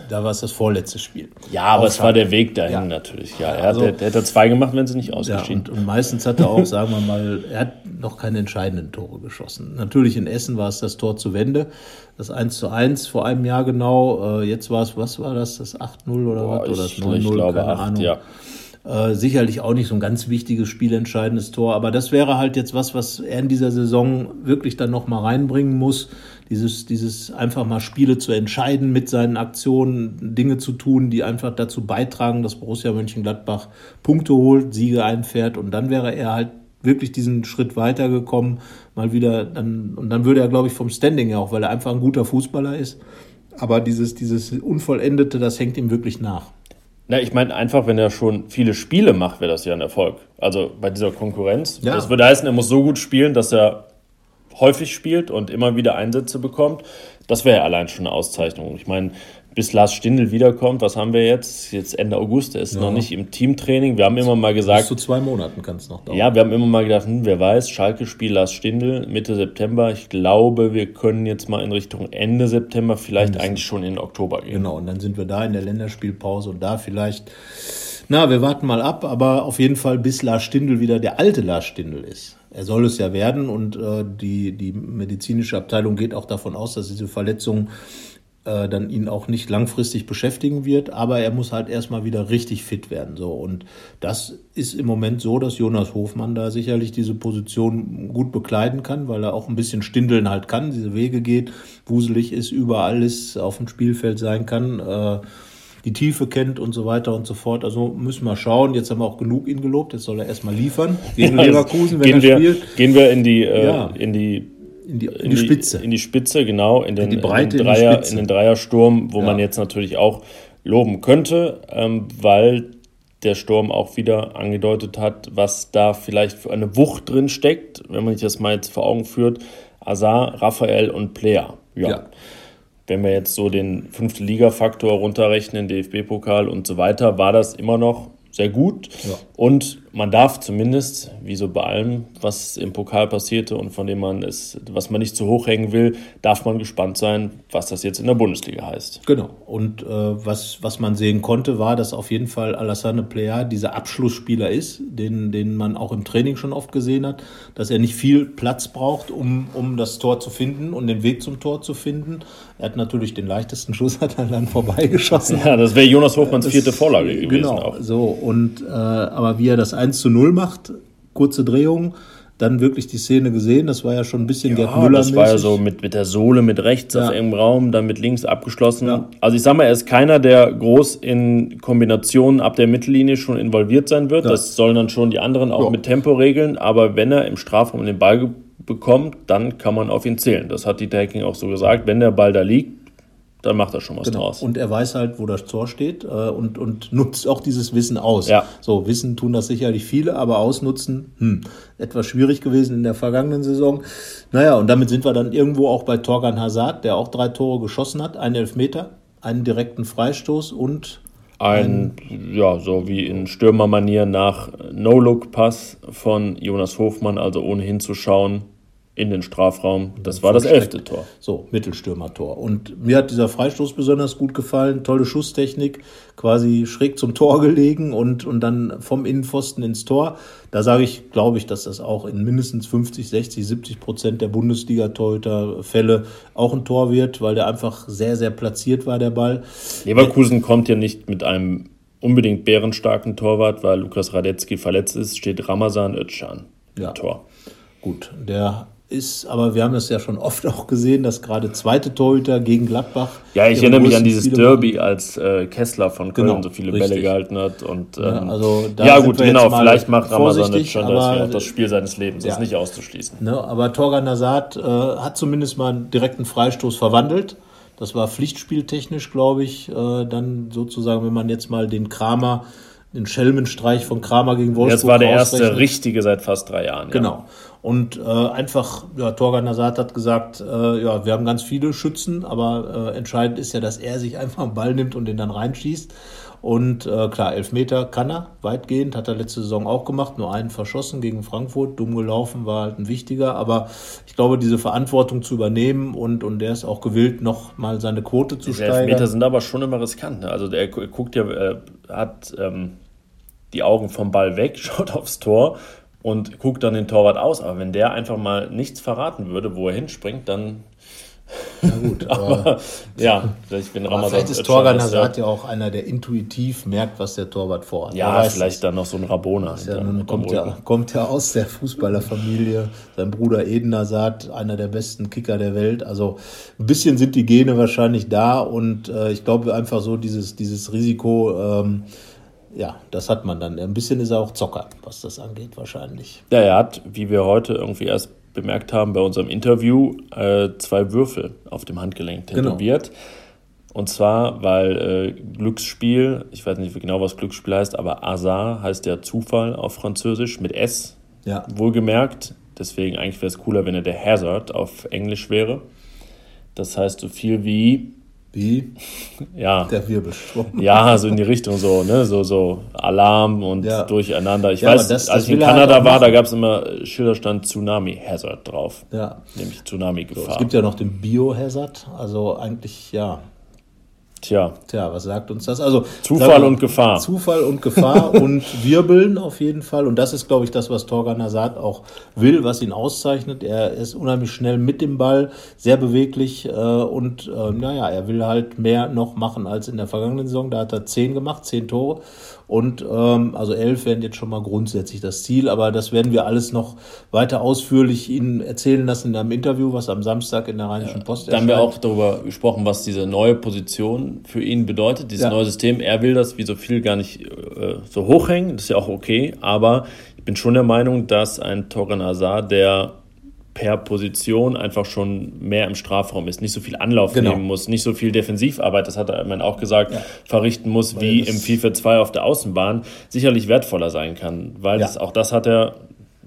da war es das vorletzte Spiel. Ja, aber es war der Weg dahin ja. natürlich. Ja, er also, hat, der, hätte zwei gemacht, wenn sie nicht ausgeschieden. Ja, und, und, meistens hat er auch, sagen wir mal, er hat noch keine entscheidenden Tore geschossen. Natürlich in Essen war es das Tor zu Wende, das 1 zu 1 vor einem Jahr genau. Äh, jetzt war es, was war das, das 8-0 oder Boah, was? Oder das 9-0, ich glaube keine 8, Ahnung. Ja. Äh, sicherlich auch nicht so ein ganz wichtiges, spielentscheidendes Tor, aber das wäre halt jetzt was, was er in dieser Saison wirklich dann nochmal reinbringen muss. Dieses, dieses einfach mal Spiele zu entscheiden, mit seinen Aktionen Dinge zu tun, die einfach dazu beitragen, dass Borussia Mönchengladbach Punkte holt, Siege einfährt und dann wäre er halt wirklich diesen Schritt weitergekommen, mal wieder dann, und dann würde er, glaube ich, vom Standing ja auch, weil er einfach ein guter Fußballer ist. Aber dieses, dieses Unvollendete, das hängt ihm wirklich nach. Na, ich meine einfach, wenn er schon viele Spiele macht, wäre das ja ein Erfolg. Also bei dieser Konkurrenz. Ja. Das würde heißen, er muss so gut spielen, dass er häufig spielt und immer wieder Einsätze bekommt. Das wäre ja allein schon eine Auszeichnung. Ich meine, bis Lars Stindl wiederkommt, was haben wir jetzt? Jetzt Ende August, er ist ja. noch nicht im Teamtraining. Wir haben immer mal gesagt. Bis zu zwei Monaten kann es noch dauern. Ja, wir haben immer mal gedacht, hm, wer weiß, Schalke spielt Lars Stindl Mitte September. Ich glaube, wir können jetzt mal in Richtung Ende September, vielleicht Mindestens. eigentlich schon in Oktober gehen. Genau, und dann sind wir da in der Länderspielpause und da vielleicht. Na, wir warten mal ab, aber auf jeden Fall, bis Lars Stindl wieder der alte Lars Stindl ist. Er soll es ja werden und äh, die, die medizinische Abteilung geht auch davon aus, dass diese Verletzung äh, dann ihn auch nicht langfristig beschäftigen wird, aber er muss halt erstmal wieder richtig fit werden. So. Und das ist im Moment so, dass Jonas Hofmann da sicherlich diese Position gut bekleiden kann, weil er auch ein bisschen stindeln halt kann, diese Wege geht, wuselig ist, überall ist, auf dem Spielfeld sein kann. Äh, die Tiefe kennt und so weiter und so fort. Also müssen wir schauen. Jetzt haben wir auch genug ihn gelobt. Jetzt soll er erstmal liefern gegen Leverkusen, wenn gehen er wir, spielt. Gehen wir in die, äh, ja. in die in die, in die, Spitze. In die Spitze, genau. In den, in die Breite, in den, Dreier, in, den Dreiersturm, wo ja. man jetzt natürlich auch loben könnte, ähm, weil der Sturm auch wieder angedeutet hat, was da vielleicht für eine Wucht drin steckt, wenn man sich das mal jetzt vor Augen führt. Azar, Raphael und Player. Ja. ja. Wenn wir jetzt so den fünfte Liga-Faktor runterrechnen, DFB-Pokal und so weiter, war das immer noch sehr gut. Ja. Und man darf zumindest, wie so bei allem, was im Pokal passierte und von dem man es, was man nicht zu hoch hängen will, darf man gespannt sein, was das jetzt in der Bundesliga heißt. Genau. Und äh, was, was man sehen konnte, war, dass auf jeden Fall Alassane Plea dieser Abschlussspieler ist, den, den man auch im Training schon oft gesehen hat, dass er nicht viel Platz braucht, um, um das Tor zu finden und den Weg zum Tor zu finden. Er hat natürlich den leichtesten Schuss, hat er dann vorbeigeschossen. Ja, das wäre Jonas Hofmanns vierte Vorlage gewesen. Genau, auch. so. Und, äh, aber wie er das 1 zu 0 macht, kurze Drehung, dann wirklich die Szene gesehen. Das war ja schon ein bisschen ja, Gerd Müller. Das war ja so mit, mit der Sohle mit rechts ja. auf engem Raum, dann mit links abgeschlossen. Ja. Also ich sag mal, er ist keiner, der groß in Kombinationen ab der Mittellinie schon involviert sein wird. Ja. Das sollen dann schon die anderen auch mit Tempo regeln. Aber wenn er im Strafraum den Ball bekommt, dann kann man auf ihn zählen. Das hat die Taking auch so gesagt. Wenn der Ball da liegt, dann macht er schon was genau. draus. Und er weiß halt, wo das Tor steht äh, und, und nutzt auch dieses Wissen aus. Ja. So, Wissen tun das sicherlich viele, aber ausnutzen, hm, etwas schwierig gewesen in der vergangenen Saison. Naja, und damit sind wir dann irgendwo auch bei Torgan Hazard, der auch drei Tore geschossen hat, einen Elfmeter, einen direkten Freistoß und ein, ja, so wie in Stürmermanier nach No-Look-Pass von Jonas Hofmann, also ohne hinzuschauen, in den Strafraum. Das war das elfte Tor. So, Mittelstürmer-Tor. Und mir hat dieser Freistoß besonders gut gefallen. Tolle Schusstechnik, quasi schräg zum Tor gelegen und, und dann vom Innenpfosten ins Tor. Da sage ich, glaube ich, dass das auch in mindestens 50, 60, 70 Prozent der Bundesliga-Torhüter-Fälle auch ein Tor wird, weil der einfach sehr, sehr platziert war, der Ball. Leverkusen der, kommt ja nicht mit einem unbedingt bärenstarken Torwart, weil Lukas Radetzky verletzt ist, steht Ramazan Özcan ja. Tor. Gut, der ist, aber wir haben es ja schon oft auch gesehen, dass gerade zweite Torhüter gegen Gladbach. Ja, ich erinnere mich an dieses Derby, als äh, Kessler von Köln genau, so viele richtig. Bälle gehalten hat. Und, ähm, ja, also ja gut, genau, vielleicht macht Ramazan schon das, auch das Spiel seines Lebens, ja. das ist nicht auszuschließen. Ne, aber Torgan Nazat äh, hat zumindest mal einen direkten Freistoß verwandelt. Das war pflichtspieltechnisch, glaube ich, äh, dann sozusagen, wenn man jetzt mal den Kramer den Schelmenstreich von Kramer gegen Wolfsburg. Das war der erste richtige seit fast drei Jahren. Ja. Und äh, einfach, ja, Torgan Nazat hat gesagt, äh, ja, wir haben ganz viele Schützen, aber äh, entscheidend ist ja, dass er sich einfach einen Ball nimmt und den dann reinschießt. Und äh, klar, Elfmeter kann er, weitgehend, hat er letzte Saison auch gemacht, nur einen verschossen gegen Frankfurt, dumm gelaufen, war halt ein wichtiger, aber ich glaube, diese Verantwortung zu übernehmen und, und der ist auch gewillt, noch mal seine Quote zu Diese steigern. Elfmeter sind aber schon immer riskant, ne? also der guckt ja, äh, hat ähm, die Augen vom Ball weg, schaut aufs Tor und guckt dann den Torwart aus. Aber wenn der einfach mal nichts verraten würde, wo er hinspringt, dann. Na gut, aber, aber ja, vielleicht bin Ramazan. Vielleicht ist Torgan Hazard ja auch einer, der intuitiv merkt, was der Torwart vorhat. Ja, vielleicht dann noch so ein Rabona. Ja, kommt, ja, kommt ja aus der Fußballerfamilie. Sein Bruder Eden Hazard, einer der besten Kicker der Welt. Also ein bisschen sind die Gene wahrscheinlich da und äh, ich glaube einfach so dieses, dieses Risiko. Ähm, ja, das hat man dann. Ein bisschen ist er auch Zocker, was das angeht, wahrscheinlich. Ja, er hat, wie wir heute irgendwie erst bemerkt haben bei unserem Interview, äh, zwei Würfel auf dem Handgelenk genau. tätowiert. Genau. Und zwar, weil äh, Glücksspiel, ich weiß nicht genau, was Glücksspiel heißt, aber Azar heißt ja Zufall auf Französisch mit S. Ja. Wohlgemerkt. Deswegen eigentlich wäre es cooler, wenn er der Hazard auf Englisch wäre. Das heißt so viel wie wie? Ja. Der Wirbelsturm. Ja, so in die Richtung so, ne? So, so Alarm und ja. Durcheinander. Ich ja, weiß, das, als ich in Kanada halt war, da gab es immer Schilderstand Tsunami Hazard drauf. Ja. Nämlich Tsunami-Gefahr. Es gibt ja noch den Biohazard, also eigentlich, ja, Tja. Tja, was sagt uns das? Also Zufall wir, und Gefahr. Zufall und Gefahr und Wirbeln auf jeden Fall. Und das ist, glaube ich, das, was Torgan Hazard auch will, was ihn auszeichnet. Er ist unheimlich schnell mit dem Ball, sehr beweglich äh, und äh, naja, er will halt mehr noch machen als in der vergangenen Saison. Da hat er zehn gemacht, zehn Tore. Und ähm, also elf wären jetzt schon mal grundsätzlich das Ziel, aber das werden wir alles noch weiter ausführlich Ihnen erzählen lassen in einem Interview, was am Samstag in der Rheinischen Post ja, Da haben wir auch darüber gesprochen, was diese neue Position für ihn bedeutet, dieses ja. neue System. Er will das wie so viel gar nicht äh, so hochhängen, das ist ja auch okay, aber ich bin schon der Meinung, dass ein Torren Hazard, der per Position einfach schon mehr im Strafraum ist, nicht so viel Anlauf genau. nehmen muss, nicht so viel Defensivarbeit, das hat er man auch gesagt, ja. verrichten muss, weil wie im FIFA 2 auf der Außenbahn, sicherlich wertvoller sein kann, weil ja. das, auch das hat er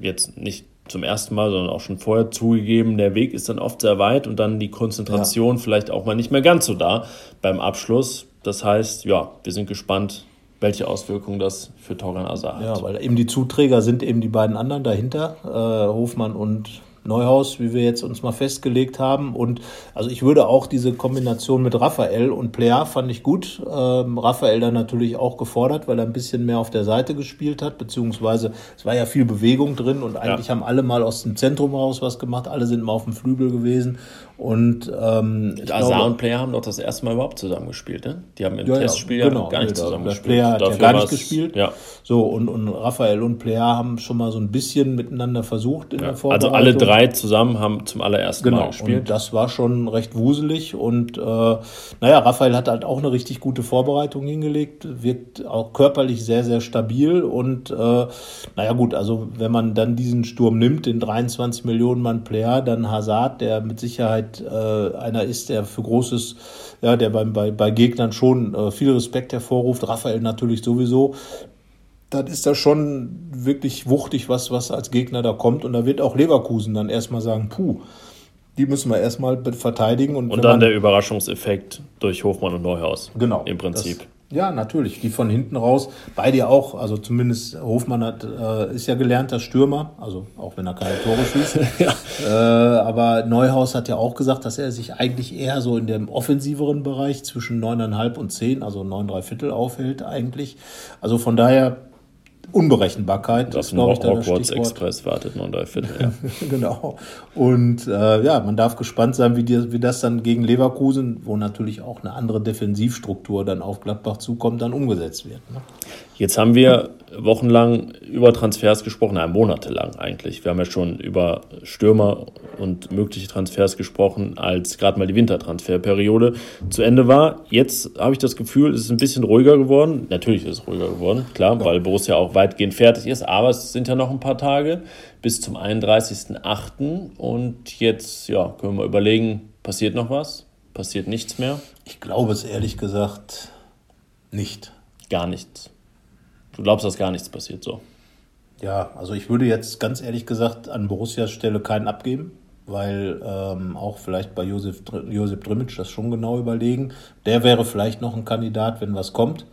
jetzt nicht zum ersten Mal, sondern auch schon vorher zugegeben, der Weg ist dann oft sehr weit und dann die Konzentration ja. vielleicht auch mal nicht mehr ganz so da beim Abschluss. Das heißt, ja, wir sind gespannt, welche Auswirkungen das für Torgan Azar hat. Ja, weil eben die Zuträger sind eben die beiden anderen dahinter, äh, Hofmann und Neuhaus, wie wir jetzt uns mal festgelegt haben. Und also ich würde auch diese Kombination mit Raphael und Plea fand ich gut. Ähm, Raphael dann natürlich auch gefordert, weil er ein bisschen mehr auf der Seite gespielt hat, beziehungsweise es war ja viel Bewegung drin und eigentlich ja. haben alle mal aus dem Zentrum raus was gemacht. Alle sind mal auf dem Flügel gewesen. Und ähm, Azar und Player haben doch das erste Mal überhaupt zusammengespielt, ne? Die haben im ja, Testspiel ja, genau, gar nicht zusammengespielt. Player hat ja gar nicht gespielt. Ja. So, und, und Raphael und Player haben schon mal so ein bisschen miteinander versucht in ja. der Vorbereitung. Also alle drei zusammen haben zum allerersten genau, Mal gespielt. Und das war schon recht wuselig. Und äh, naja, Raphael hat halt auch eine richtig gute Vorbereitung hingelegt, wirkt auch körperlich sehr, sehr stabil. Und äh, naja gut, also wenn man dann diesen Sturm nimmt, den 23 Millionen Mann Player, dann Hazard, der mit Sicherheit Sicherheit äh, einer ist, der für Großes, ja, der beim, bei, bei Gegnern schon äh, viel Respekt hervorruft. Raphael natürlich sowieso. Dann ist das schon wirklich wuchtig, was, was als Gegner da kommt. Und da wird auch Leverkusen dann erstmal sagen, puh, die müssen wir erstmal verteidigen. Und, und dann der Überraschungseffekt durch Hofmann und Neuhaus. Genau. Im Prinzip. Das, ja, natürlich. Die von hinten raus. Bei dir auch. Also zumindest Hofmann hat, äh, ist ja gelernter Stürmer. Also auch wenn er keine Tore schießt. ja. äh, aber Neuhaus hat ja auch gesagt, dass er sich eigentlich eher so in dem offensiveren Bereich zwischen neuneinhalb und zehn, also neun, drei Viertel aufhält eigentlich. Also von daher Unberechenbarkeit. Ich, dann Hogwarts Express wartet noch drei Viertel. Ja. genau. Und äh, ja, man darf gespannt sein, wie, die, wie das dann gegen Leverkusen, wo natürlich auch eine andere Defensivstruktur dann auf Gladbach zukommt, dann umgesetzt wird. Ne? Jetzt haben wir wochenlang über Transfers gesprochen, nein, monatelang eigentlich. Wir haben ja schon über Stürmer und mögliche Transfers gesprochen, als gerade mal die Wintertransferperiode zu Ende war. Jetzt habe ich das Gefühl, es ist ein bisschen ruhiger geworden. Natürlich ist es ruhiger geworden, klar, weil Borussia auch weitgehend fertig ist, aber es sind ja noch ein paar Tage bis zum 31.08. Und jetzt ja, können wir überlegen, passiert noch was? Passiert nichts mehr? Ich glaube es ehrlich gesagt nicht. Gar nichts. Du glaubst, dass gar nichts passiert so? Ja, also ich würde jetzt ganz ehrlich gesagt an Borussias Stelle keinen abgeben, weil ähm, auch vielleicht bei Josef, Josef Drimmitsch das schon genau überlegen. Der wäre vielleicht noch ein Kandidat, wenn was kommt.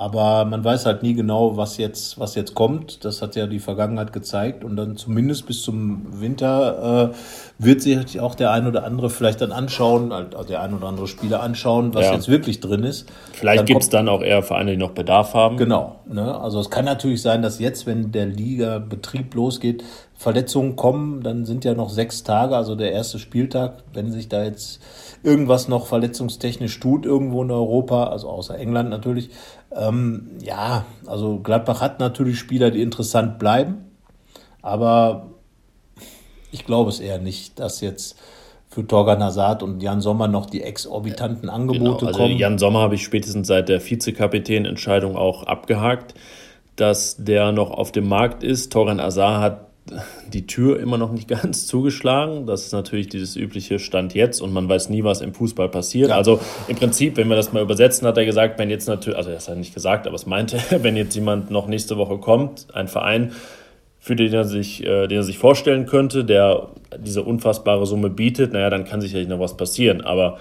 Aber man weiß halt nie genau, was jetzt, was jetzt kommt. Das hat ja die Vergangenheit gezeigt. Und dann zumindest bis zum Winter äh, wird sich auch der ein oder andere vielleicht dann anschauen, also der ein oder andere Spieler anschauen, was ja. jetzt wirklich drin ist. Vielleicht gibt es dann auch eher Vereine, die noch Bedarf haben. Genau. Ne? Also es kann natürlich sein, dass jetzt, wenn der Liga-Betrieb losgeht, Verletzungen kommen, dann sind ja noch sechs Tage, also der erste Spieltag, wenn sich da jetzt irgendwas noch verletzungstechnisch tut, irgendwo in Europa, also außer England natürlich, ähm, ja, also Gladbach hat natürlich Spieler, die interessant bleiben, aber ich glaube es eher nicht, dass jetzt für Torgan Hazard und Jan Sommer noch die exorbitanten Angebote genau, also kommen. Jan Sommer habe ich spätestens seit der Vizekapitän-Entscheidung auch abgehakt, dass der noch auf dem Markt ist. Torgan Hazard hat die Tür immer noch nicht ganz zugeschlagen. Das ist natürlich dieses übliche Stand jetzt und man weiß nie, was im Fußball passiert. Ja. Also im Prinzip, wenn wir das mal übersetzen, hat er gesagt, wenn jetzt natürlich, also das hat er nicht gesagt, aber es meinte, wenn jetzt jemand noch nächste Woche kommt, ein Verein, für den er sich, äh, den er sich vorstellen könnte, der diese unfassbare Summe bietet, naja, dann kann sicherlich noch was passieren. Aber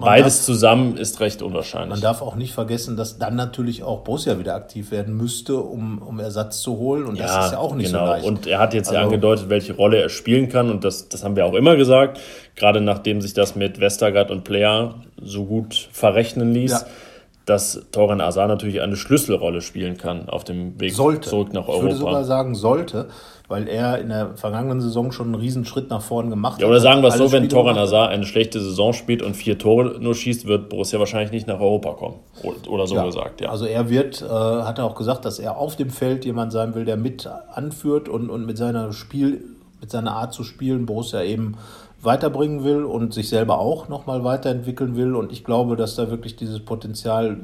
Beides darf, zusammen ist recht unwahrscheinlich. Man darf auch nicht vergessen, dass dann natürlich auch Borussia wieder aktiv werden müsste, um, um Ersatz zu holen. Und ja, das ist ja auch nicht genau. so leicht. Und er hat jetzt also, ja angedeutet, welche Rolle er spielen kann. Und das, das haben wir auch immer gesagt. Gerade nachdem sich das mit Westergaard und Player so gut verrechnen ließ. Ja dass Toran Azar natürlich eine Schlüsselrolle spielen kann auf dem Weg sollte. zurück nach Europa. Ich würde sogar sagen, sollte, weil er in der vergangenen Saison schon einen riesen Schritt nach vorne gemacht ja, hat. Oder sagen wir es so, wenn Toran Azar eine schlechte Saison spielt und vier Tore nur schießt, wird Borussia wahrscheinlich nicht nach Europa kommen. Oder so ja, gesagt, ja. Also er wird, äh, hat er auch gesagt, dass er auf dem Feld jemand sein will, der mit anführt und, und mit seiner Spiel, mit seiner Art zu spielen Borussia eben weiterbringen will und sich selber auch nochmal weiterentwickeln will. Und ich glaube, dass da wirklich dieses Potenzial,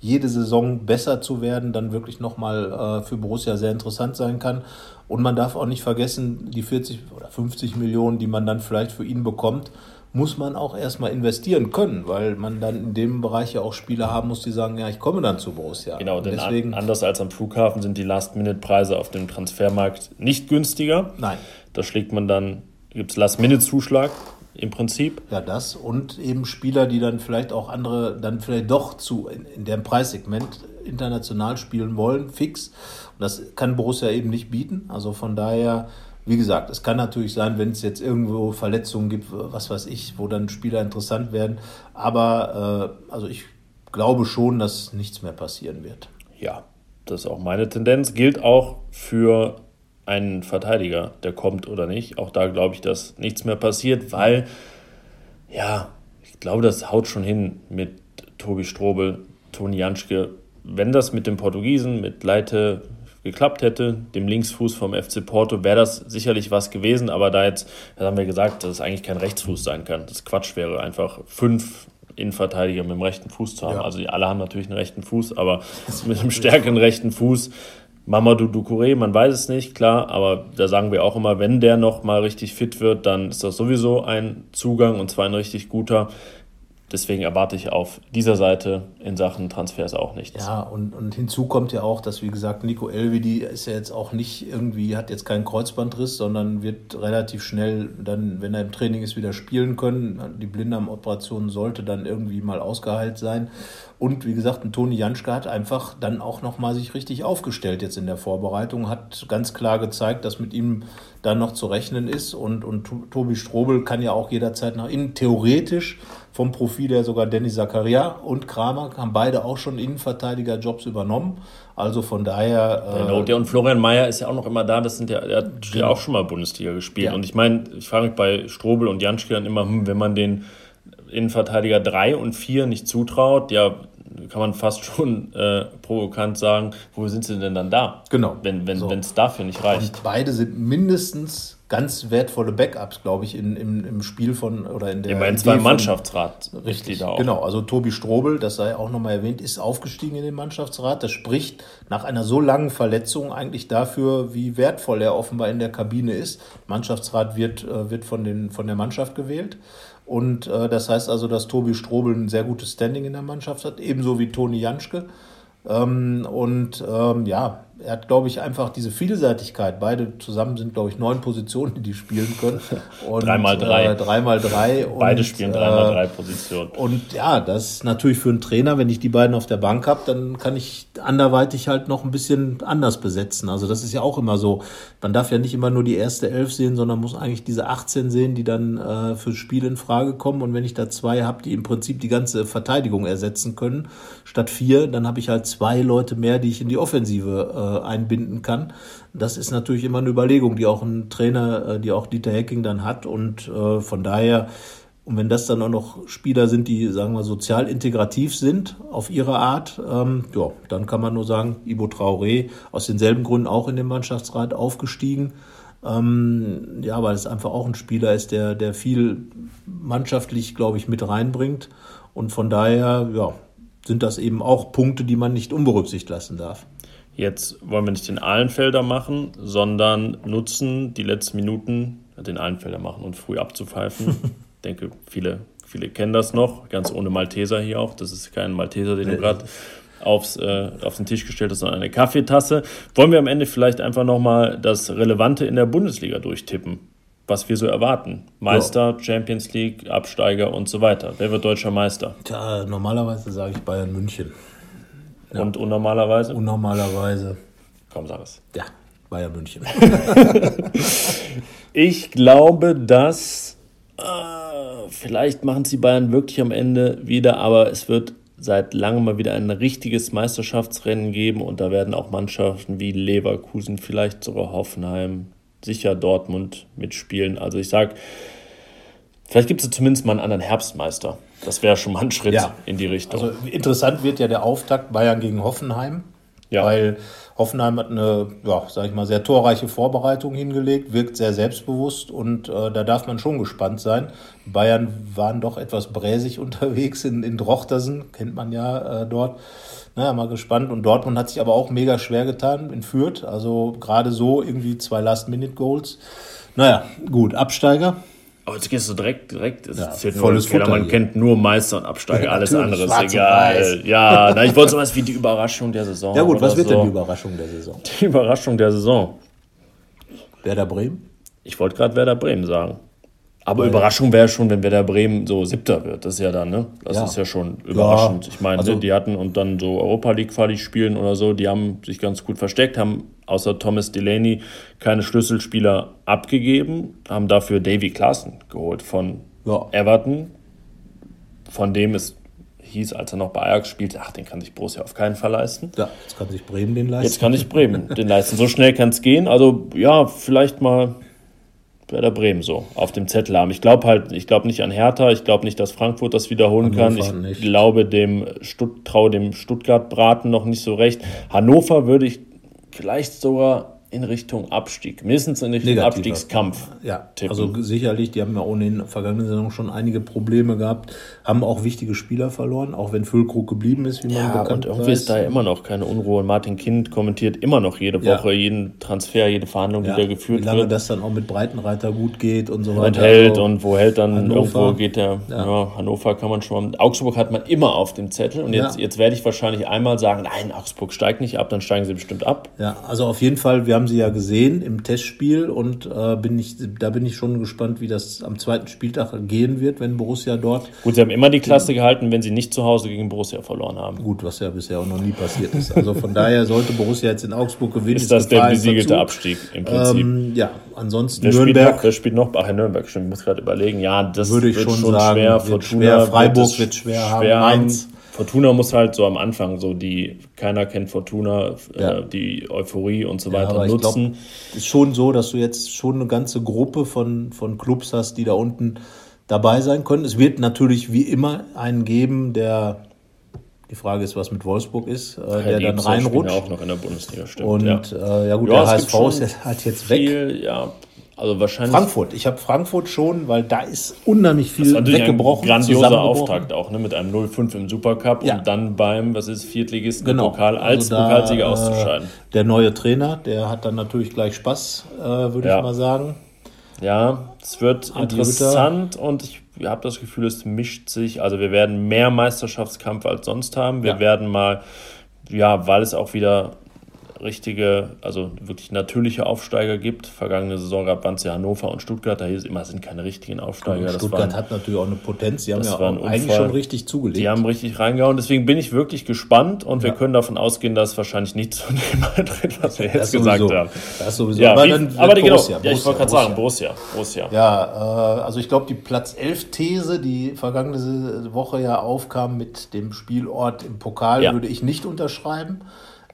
jede Saison besser zu werden, dann wirklich nochmal äh, für Borussia sehr interessant sein kann. Und man darf auch nicht vergessen, die 40 oder 50 Millionen, die man dann vielleicht für ihn bekommt, muss man auch erstmal investieren können, weil man dann in dem Bereich ja auch Spieler haben muss, die sagen, ja, ich komme dann zu Borussia. Genau, denn deswegen, anders als am Flughafen sind die Last-Minute-Preise auf dem Transfermarkt nicht günstiger. Nein. Da schlägt man dann, gibt es Last-Minute-Zuschlag im Prinzip. Ja, das und eben Spieler, die dann vielleicht auch andere, dann vielleicht doch zu in, in dem Preissegment international spielen wollen, fix. Und das kann Borussia eben nicht bieten. Also von daher, wie gesagt, es kann natürlich sein, wenn es jetzt irgendwo Verletzungen gibt, was weiß ich, wo dann Spieler interessant werden. Aber äh, also ich glaube schon, dass nichts mehr passieren wird. Ja, das ist auch meine Tendenz. Gilt auch für einen Verteidiger, der kommt oder nicht. Auch da glaube ich, dass nichts mehr passiert, weil, ja, ich glaube, das haut schon hin mit Tobi Strobel, Toni Janschke. Wenn das mit dem Portugiesen, mit Leite geklappt hätte, dem Linksfuß vom FC Porto, wäre das sicherlich was gewesen. Aber da jetzt, da haben wir gesagt, dass es eigentlich kein Rechtsfuß sein kann. Das Quatsch wäre einfach fünf Innenverteidiger mit dem rechten Fuß zu haben. Ja. Also die alle haben natürlich einen rechten Fuß, aber mit einem stärkeren rechten Fuß Mamadou Ducouré, man weiß es nicht, klar, aber da sagen wir auch immer, wenn der noch mal richtig fit wird, dann ist das sowieso ein Zugang und zwar ein richtig guter. Deswegen erwarte ich auf dieser Seite in Sachen Transfers auch nichts. Ja, und, und hinzu kommt ja auch, dass, wie gesagt, Nico Elvedi ist ja jetzt auch nicht irgendwie, hat jetzt keinen Kreuzbandriss, sondern wird relativ schnell dann, wenn er im Training ist, wieder spielen können. Die Blinddarmoperation sollte dann irgendwie mal ausgeheilt sein. Und wie gesagt, ein Toni Janschke hat einfach dann auch nochmal sich richtig aufgestellt jetzt in der Vorbereitung, hat ganz klar gezeigt, dass mit ihm dann noch zu rechnen ist. Und, und Tobi Strobel kann ja auch jederzeit nach innen. Theoretisch vom Profil her sogar Danny Zakaria und Kramer haben beide auch schon Innenverteidigerjobs übernommen. Also von daher. Äh, genau, der und Florian Mayer ist ja auch noch immer da. Das sind ja, er hat ja genau. auch schon mal Bundesliga gespielt. Ja. Und ich meine, ich frage mich bei Strobel und Janschke dann immer, hm, wenn man den Innenverteidiger 3 und 4 nicht zutraut, ja, kann man fast schon äh, provokant sagen, wo sind sie denn dann da? Genau. Wenn es So. wenn, wenn's dafür nicht reicht. Und beide sind mindestens ganz wertvolle Backups, glaube ich, in, im, im Spiel von oder in der Immerhin Idee zwei Mannschaftsrat. Richtig, auch. genau. Also Tobi Strobel, das sei auch nochmal erwähnt, ist aufgestiegen in den Mannschaftsrat. Das spricht nach einer so langen Verletzung eigentlich dafür, wie wertvoll er offenbar in der Kabine ist. Mannschaftsrat wird, äh, wird von, den, von der Mannschaft gewählt. Und äh, das heißt also, dass Tobi Strobel ein sehr gutes Standing in der Mannschaft hat, ebenso wie Toni Janschke. Ähm, und ähm, ja, er hat, glaube ich, einfach diese Vielseitigkeit. Beide zusammen sind, glaube ich, neun Positionen, die die spielen können. Und, Dreimal drei. Äh, dreimal drei. Beide und, spielen äh, dreimal drei Positionen. und ja, das ist natürlich für einen Trainer, wenn ich die beiden auf der Bank habe, dann kann ich anderweitig halt noch ein bisschen anders besetzen. Also das ist ja auch immer so. Man darf ja nicht immer nur die erste Elf sehen, sondern muss eigentlich diese 18 sehen, die dann äh, für Spiele in Frage kommen. Und wenn ich da zwei habe, die im Prinzip die ganze Verteidigung ersetzen können, statt vier, dann habe ich halt zwei Leute mehr, die ich in die Offensive äh, einbinden kann. Das ist natürlich immer eine Überlegung, die auch ein Trainer, äh, die auch Dieter Hecking dann hat. Und äh, von daher und wenn das dann auch noch Spieler sind, die, sagen wir, sozial integrativ sind auf ihre Art, ähm, ja, dann kann man nur sagen, Ibo Traoré aus denselben Gründen auch in den Mannschaftsrat aufgestiegen. Ähm, ja, weil es einfach auch ein Spieler ist, der, der viel mannschaftlich, glaube ich, mit reinbringt. Und von daher, ja, sind das eben auch Punkte, die man nicht unberücksichtigt lassen darf. Jetzt wollen wir nicht den Ahlenfelder machen, sondern nutzen die letzten Minuten, den Ahlenfelder machen und früh abzupfeifen. ich denke, viele, viele kennen das noch, ganz ohne Malteser hier auch. Das ist kein Malteser, den du gerade aufs, äh, auf den Tisch gestellt hast, sondern eine Kaffeetasse. Wollen wir am Ende vielleicht einfach nochmal das Relevante in der Bundesliga durchtippen? Was wir so erwarten. Meister, Champions League, Absteiger und so weiter. Wer wird deutscher Meister? Tja, normalerweise sage ich Bayern München. Und unnormalerweise? Unnormalerweise, Komm, sag es. ja, Bayern München. Ich glaube, dass äh, vielleicht machen sie Bayern wirklich am Ende wieder, aber es wird seit langem mal wieder ein richtiges Meisterschaftsrennen geben und da werden auch Mannschaften wie Leverkusen, vielleicht sogar Hoffenheim, sicher Dortmund mitspielen. Also ich sage, vielleicht gibt es zumindest mal einen anderen Herbstmeister. Das wäre schon mal ein Schritt Ja. in die Richtung. Also interessant wird ja der Auftakt Bayern gegen Hoffenheim. Ja. Weil Hoffenheim hat eine, ja, sag ich mal, sehr torreiche Vorbereitung hingelegt, wirkt sehr selbstbewusst und äh, da darf man schon gespannt sein. Bayern waren doch etwas bräsig unterwegs in, in Drochtersen, kennt man ja äh, dort. Naja, mal gespannt. Und Dortmund hat sich aber auch mega schwer getan in Fürth. Also gerade so irgendwie zwei Last-Minute-Goals. Naja, gut, Absteiger. Aber jetzt gehst du direkt, direkt, es Ja, volles. Futter Man hier. kennt nur Meister und Absteiger, alles andere ist egal. Ja, na, ich wollte sowas wie die Überraschung der Saison. Ja gut, was wird so. denn die Überraschung der Saison? Die Überraschung der Saison. Werder Bremen? Ich wollte gerade Werder Bremen sagen. Aber Überraschung wäre schon, wenn Werder Bremen so Siebter wird. Das ist ja dann, ne? Das Ja. ist ja schon überraschend. Ich meine, also- die hatten und dann so Europa League Quali spielen oder so, die haben sich ganz gut versteckt, haben außer Thomas Delaney keine Schlüsselspieler abgegeben, haben dafür Davy Klaassen geholt von Ja. Everton, von dem es hieß, als er noch bei Ajax spielte, ach, den kann sich Borussia auf keinen Fall leisten. Ja, jetzt kann sich Bremen den leisten. Jetzt kann sich Bremen den leisten. So schnell kann es gehen. Also ja, vielleicht mal Werder Bremen so auf dem Zettel haben. Ich glaube halt, ich glaube nicht an Hertha, ich glaube nicht, dass Frankfurt das wiederholen Hannover kann. Ich nicht. glaube dem Stutt, traue dem Stuttgart-Braten noch nicht so recht. Hannover würde ich vielleicht sogar in Richtung Abstieg, mindestens in Richtung Negativer. Abstiegskampf. Ja, tippen. also sicherlich, die haben ja ohnehin in der vergangenen Saison schon einige Probleme gehabt, haben auch wichtige Spieler verloren, auch wenn Füllkrug geblieben ist, wie man Ja, bekannt und irgendwie weiß. ist da ja immer noch keine Unruhe. Und Martin Kind kommentiert immer noch jede Ja. Woche jeden Transfer, jede Verhandlung, ja, die da wie geführt lange wird. das dann auch mit Breitenreiter gut geht und so weiter. und hält Also, und wo hält dann Hannover. irgendwo geht der ja. Hannover kann man schon mal Augsburg hat man immer auf dem Zettel und jetzt, Ja. jetzt werde ich wahrscheinlich einmal sagen nein Augsburg steigt nicht ab dann steigen sie bestimmt ab Ja, also auf jeden Fall, wir haben sie ja gesehen im Testspiel und äh, bin ich, da bin ich schon gespannt, wie das am zweiten Spieltag gehen wird, wenn Borussia dort, gut sie haben immer die Klasse gehalten wenn sie nicht zu Hause gegen Borussia verloren haben gut, was ja bisher auch noch nie passiert ist. Also von daher sollte Borussia jetzt in Augsburg gewinnen. ist das der besiegelte dazu. Abstieg im Prinzip Ähm, ja, ansonsten wer spielt, Nürnberg. noch, wer spielt noch ach Nürnberg stimmt ich muss gerade überlegen ja das Würde ich wird schon schon sagen, schwer wird Fortuna schwer. Freiburg es wird schwer haben, Mainz. Fortuna muss halt so am Anfang so die keiner kennt Fortuna Ja. äh, die Euphorie und so Ja, weiter glaube, nutzen es ist schon so, dass du jetzt schon eine ganze Gruppe von, von Clubs hast, die da unten dabei sein können. Es wird natürlich wie immer einen geben, der Die Frage ist, was mit Wolfsburg ist, äh, Herr der dann reinrutscht. Ja auch noch in der Bundesliga, stimmt. Und ja. äh, ja gut, Ja, der HSV ist halt jetzt weg. Viel, ja, also wahrscheinlich. Frankfurt, ich habe Frankfurt schon, weil da ist unheimlich viel Das war natürlich ein weggebrochen. grandioser. Auftakt auch, ne, mit einem 0-5 im Supercup Ja. und dann beim, was ist, Viertligisten Genau. Pokal als Also da, Pokalsieger äh, auszuscheiden. Der neue Trainer, der hat dann natürlich gleich Spaß, äh, würde Ja. ich mal sagen. Ja, es wird Adi interessant und ich habe das Gefühl, es mischt sich. Also wir werden mehr Meisterschaftskampf als sonst haben. Wir Ja. werden mal, ja, weil es auch wieder richtige, also wirklich natürliche Aufsteiger gibt. Vergangene Saison gab es ja Hannover und Stuttgart, da hieß es immer, es sind keine richtigen Aufsteiger. Und Stuttgart waren- hat natürlich auch eine Potenz. Die haben ja auch eigentlich schon richtig zugelegt. Die haben richtig reingehauen. Deswegen bin ich wirklich gespannt und wir können davon ausgehen, dass wahrscheinlich nicht zu dem eintritt, was wir jetzt gesagt sowieso. haben. Das sowieso. Ja, aber wie, dann aber genau, Borussia, ja, ich wollte gerade sagen, Borussia. Borussia. Ja, äh, also ich glaube, die Platz 11 These, die vergangene Woche ja aufkam mit dem Spielort im Pokal, Ja. würde ich nicht unterschreiben.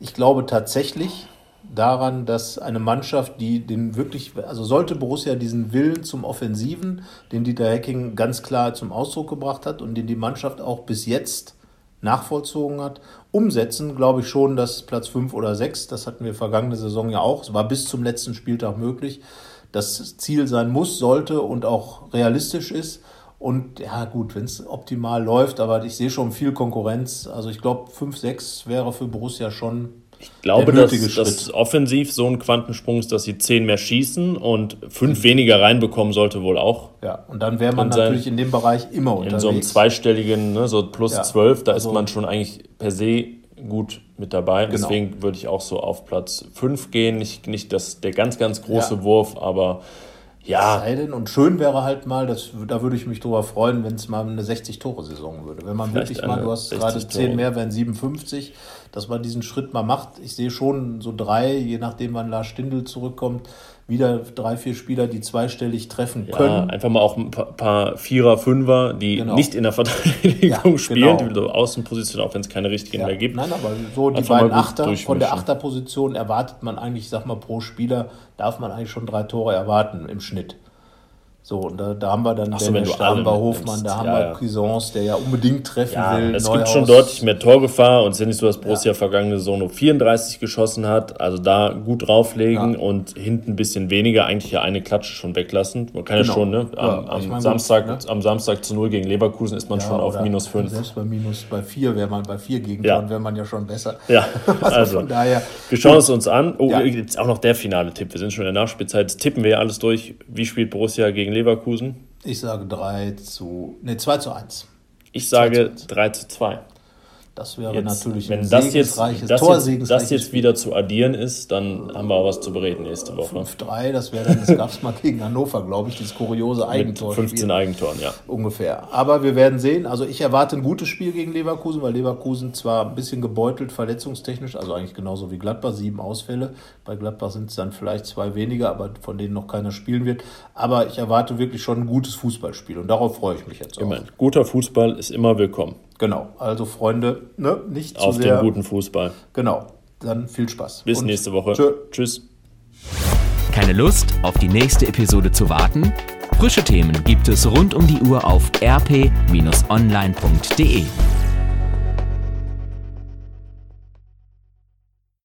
Ich glaube tatsächlich daran, dass eine Mannschaft, die den wirklich, also sollte Borussia diesen Willen zum Offensiven, den Dieter Hecking ganz klar zum Ausdruck gebracht hat und den die Mannschaft auch bis jetzt nachvollzogen hat, umsetzen, glaube ich schon, dass Platz 5 oder 6, das hatten wir vergangene Saison ja auch, es war bis zum letzten Spieltag möglich, das Ziel sein muss, sollte und auch realistisch ist. Und ja, gut, wenn es optimal läuft, aber ich sehe schon viel Konkurrenz. Also ich glaube, 5, 6 wäre für Borussia schon Ich glaube, der dass das offensiv so ein Quantensprung ist, dass sie zehn mehr schießen und fünf weniger reinbekommen sollte wohl auch. Ja, und dann wäre man natürlich in dem Bereich immer In unterwegs. so einem zweistelligen, ne, so plus Ja, zwölf, da also- ist man schon eigentlich per se gut mit dabei. Genau. Deswegen würde ich auch so auf Platz fünf gehen. Nicht, nicht das, der ganz, ganz große Ja. Wurf, aber ja, Sei denn, und schön wäre halt mal, das, da würde ich mich drüber freuen, wenn es mal eine 60-Tore-Saison würde. Wenn man Vielleicht wirklich mal, du hast 60 gerade 10 Tore. mehr, wären 57, dass man diesen Schritt mal macht. Ich sehe schon so drei, je nachdem wann Lars Stindl zurückkommt, wieder drei, vier Spieler, die zweistellig treffen ja, können. einfach mal auch ein paar, Vierer, Fünfer, die Genau. nicht in der Verteidigung Ja, spielen, genau. die so Außenposition, auch wenn es keine richtigen Ja, mehr gibt. Nein, aber so die beiden Achter, von der Achterposition erwartet man eigentlich, ich sag mal, pro Spieler darf man eigentlich schon drei Tore erwarten im Schnitt. So, und da, da haben wir dann Ach so, den wenn du da haben wir alle Hofmann, da haben Ja, wir ja. Cuisance, der ja unbedingt treffen Ja, will. es Neuhaus. gibt schon deutlich mehr Torgefahr und es ist ja nicht so, dass Borussia vergangene Saison nur 34 geschossen hat. Also da gut drauflegen Ja. und hinten ein bisschen weniger, eigentlich ja eine Klatsche schon weglassen. Man kann ja Genau. schon, ne? Am, Ja, am ich meine, Samstag, ne? am Samstag zu null gegen Leverkusen ist man Ja, schon auf minus 5. Selbst bei minus bei vier wäre man bei vier Gegentoren, Ja. wäre man ja schon besser. Ja, Also, also von daher. wir schauen es uns an. Oh, Ja. jetzt auch noch der finale Tipp. Wir sind schon in der Nachspielzeit. Jetzt tippen wir ja alles durch. Wie spielt Borussia gegen Leverkusen? Ich sage 3 zu. Ne, 2 zu 1. Ich sage 3 zu 2. Das wäre Jetzt, natürlich wenn ein das jetzt, das, jetzt, torsegensreiches das jetzt wieder zu addieren ist, dann haben wir auch was zu bereden nächste Woche. 5-3, das wäre dann, das gab es mal gegen Hannover, glaube ich, dieses kuriose Mit Eigentor. 15 Eigentoren, ja. ungefähr. Aber wir werden sehen. Also ich erwarte ein gutes Spiel gegen Leverkusen, weil Leverkusen zwar ein bisschen gebeutelt, verletzungstechnisch, also eigentlich genauso wie Gladbach, sieben Ausfälle. Bei Gladbach sind es dann vielleicht zwei weniger, aber von denen noch keiner spielen wird. Aber ich erwarte wirklich schon ein gutes Fußballspiel und darauf freue ich mich jetzt auch. Meine, guter Fußball ist immer willkommen. Genau. Also Freunde, ne, nicht zu Auf sehr. den guten Fußball. Genau. Dann viel Spaß. Bis Und nächste Woche. Tschö. Tschüss. Keine Lust, auf die nächste Episode zu warten? Frische Themen gibt es rund um die Uhr auf rp-online.de.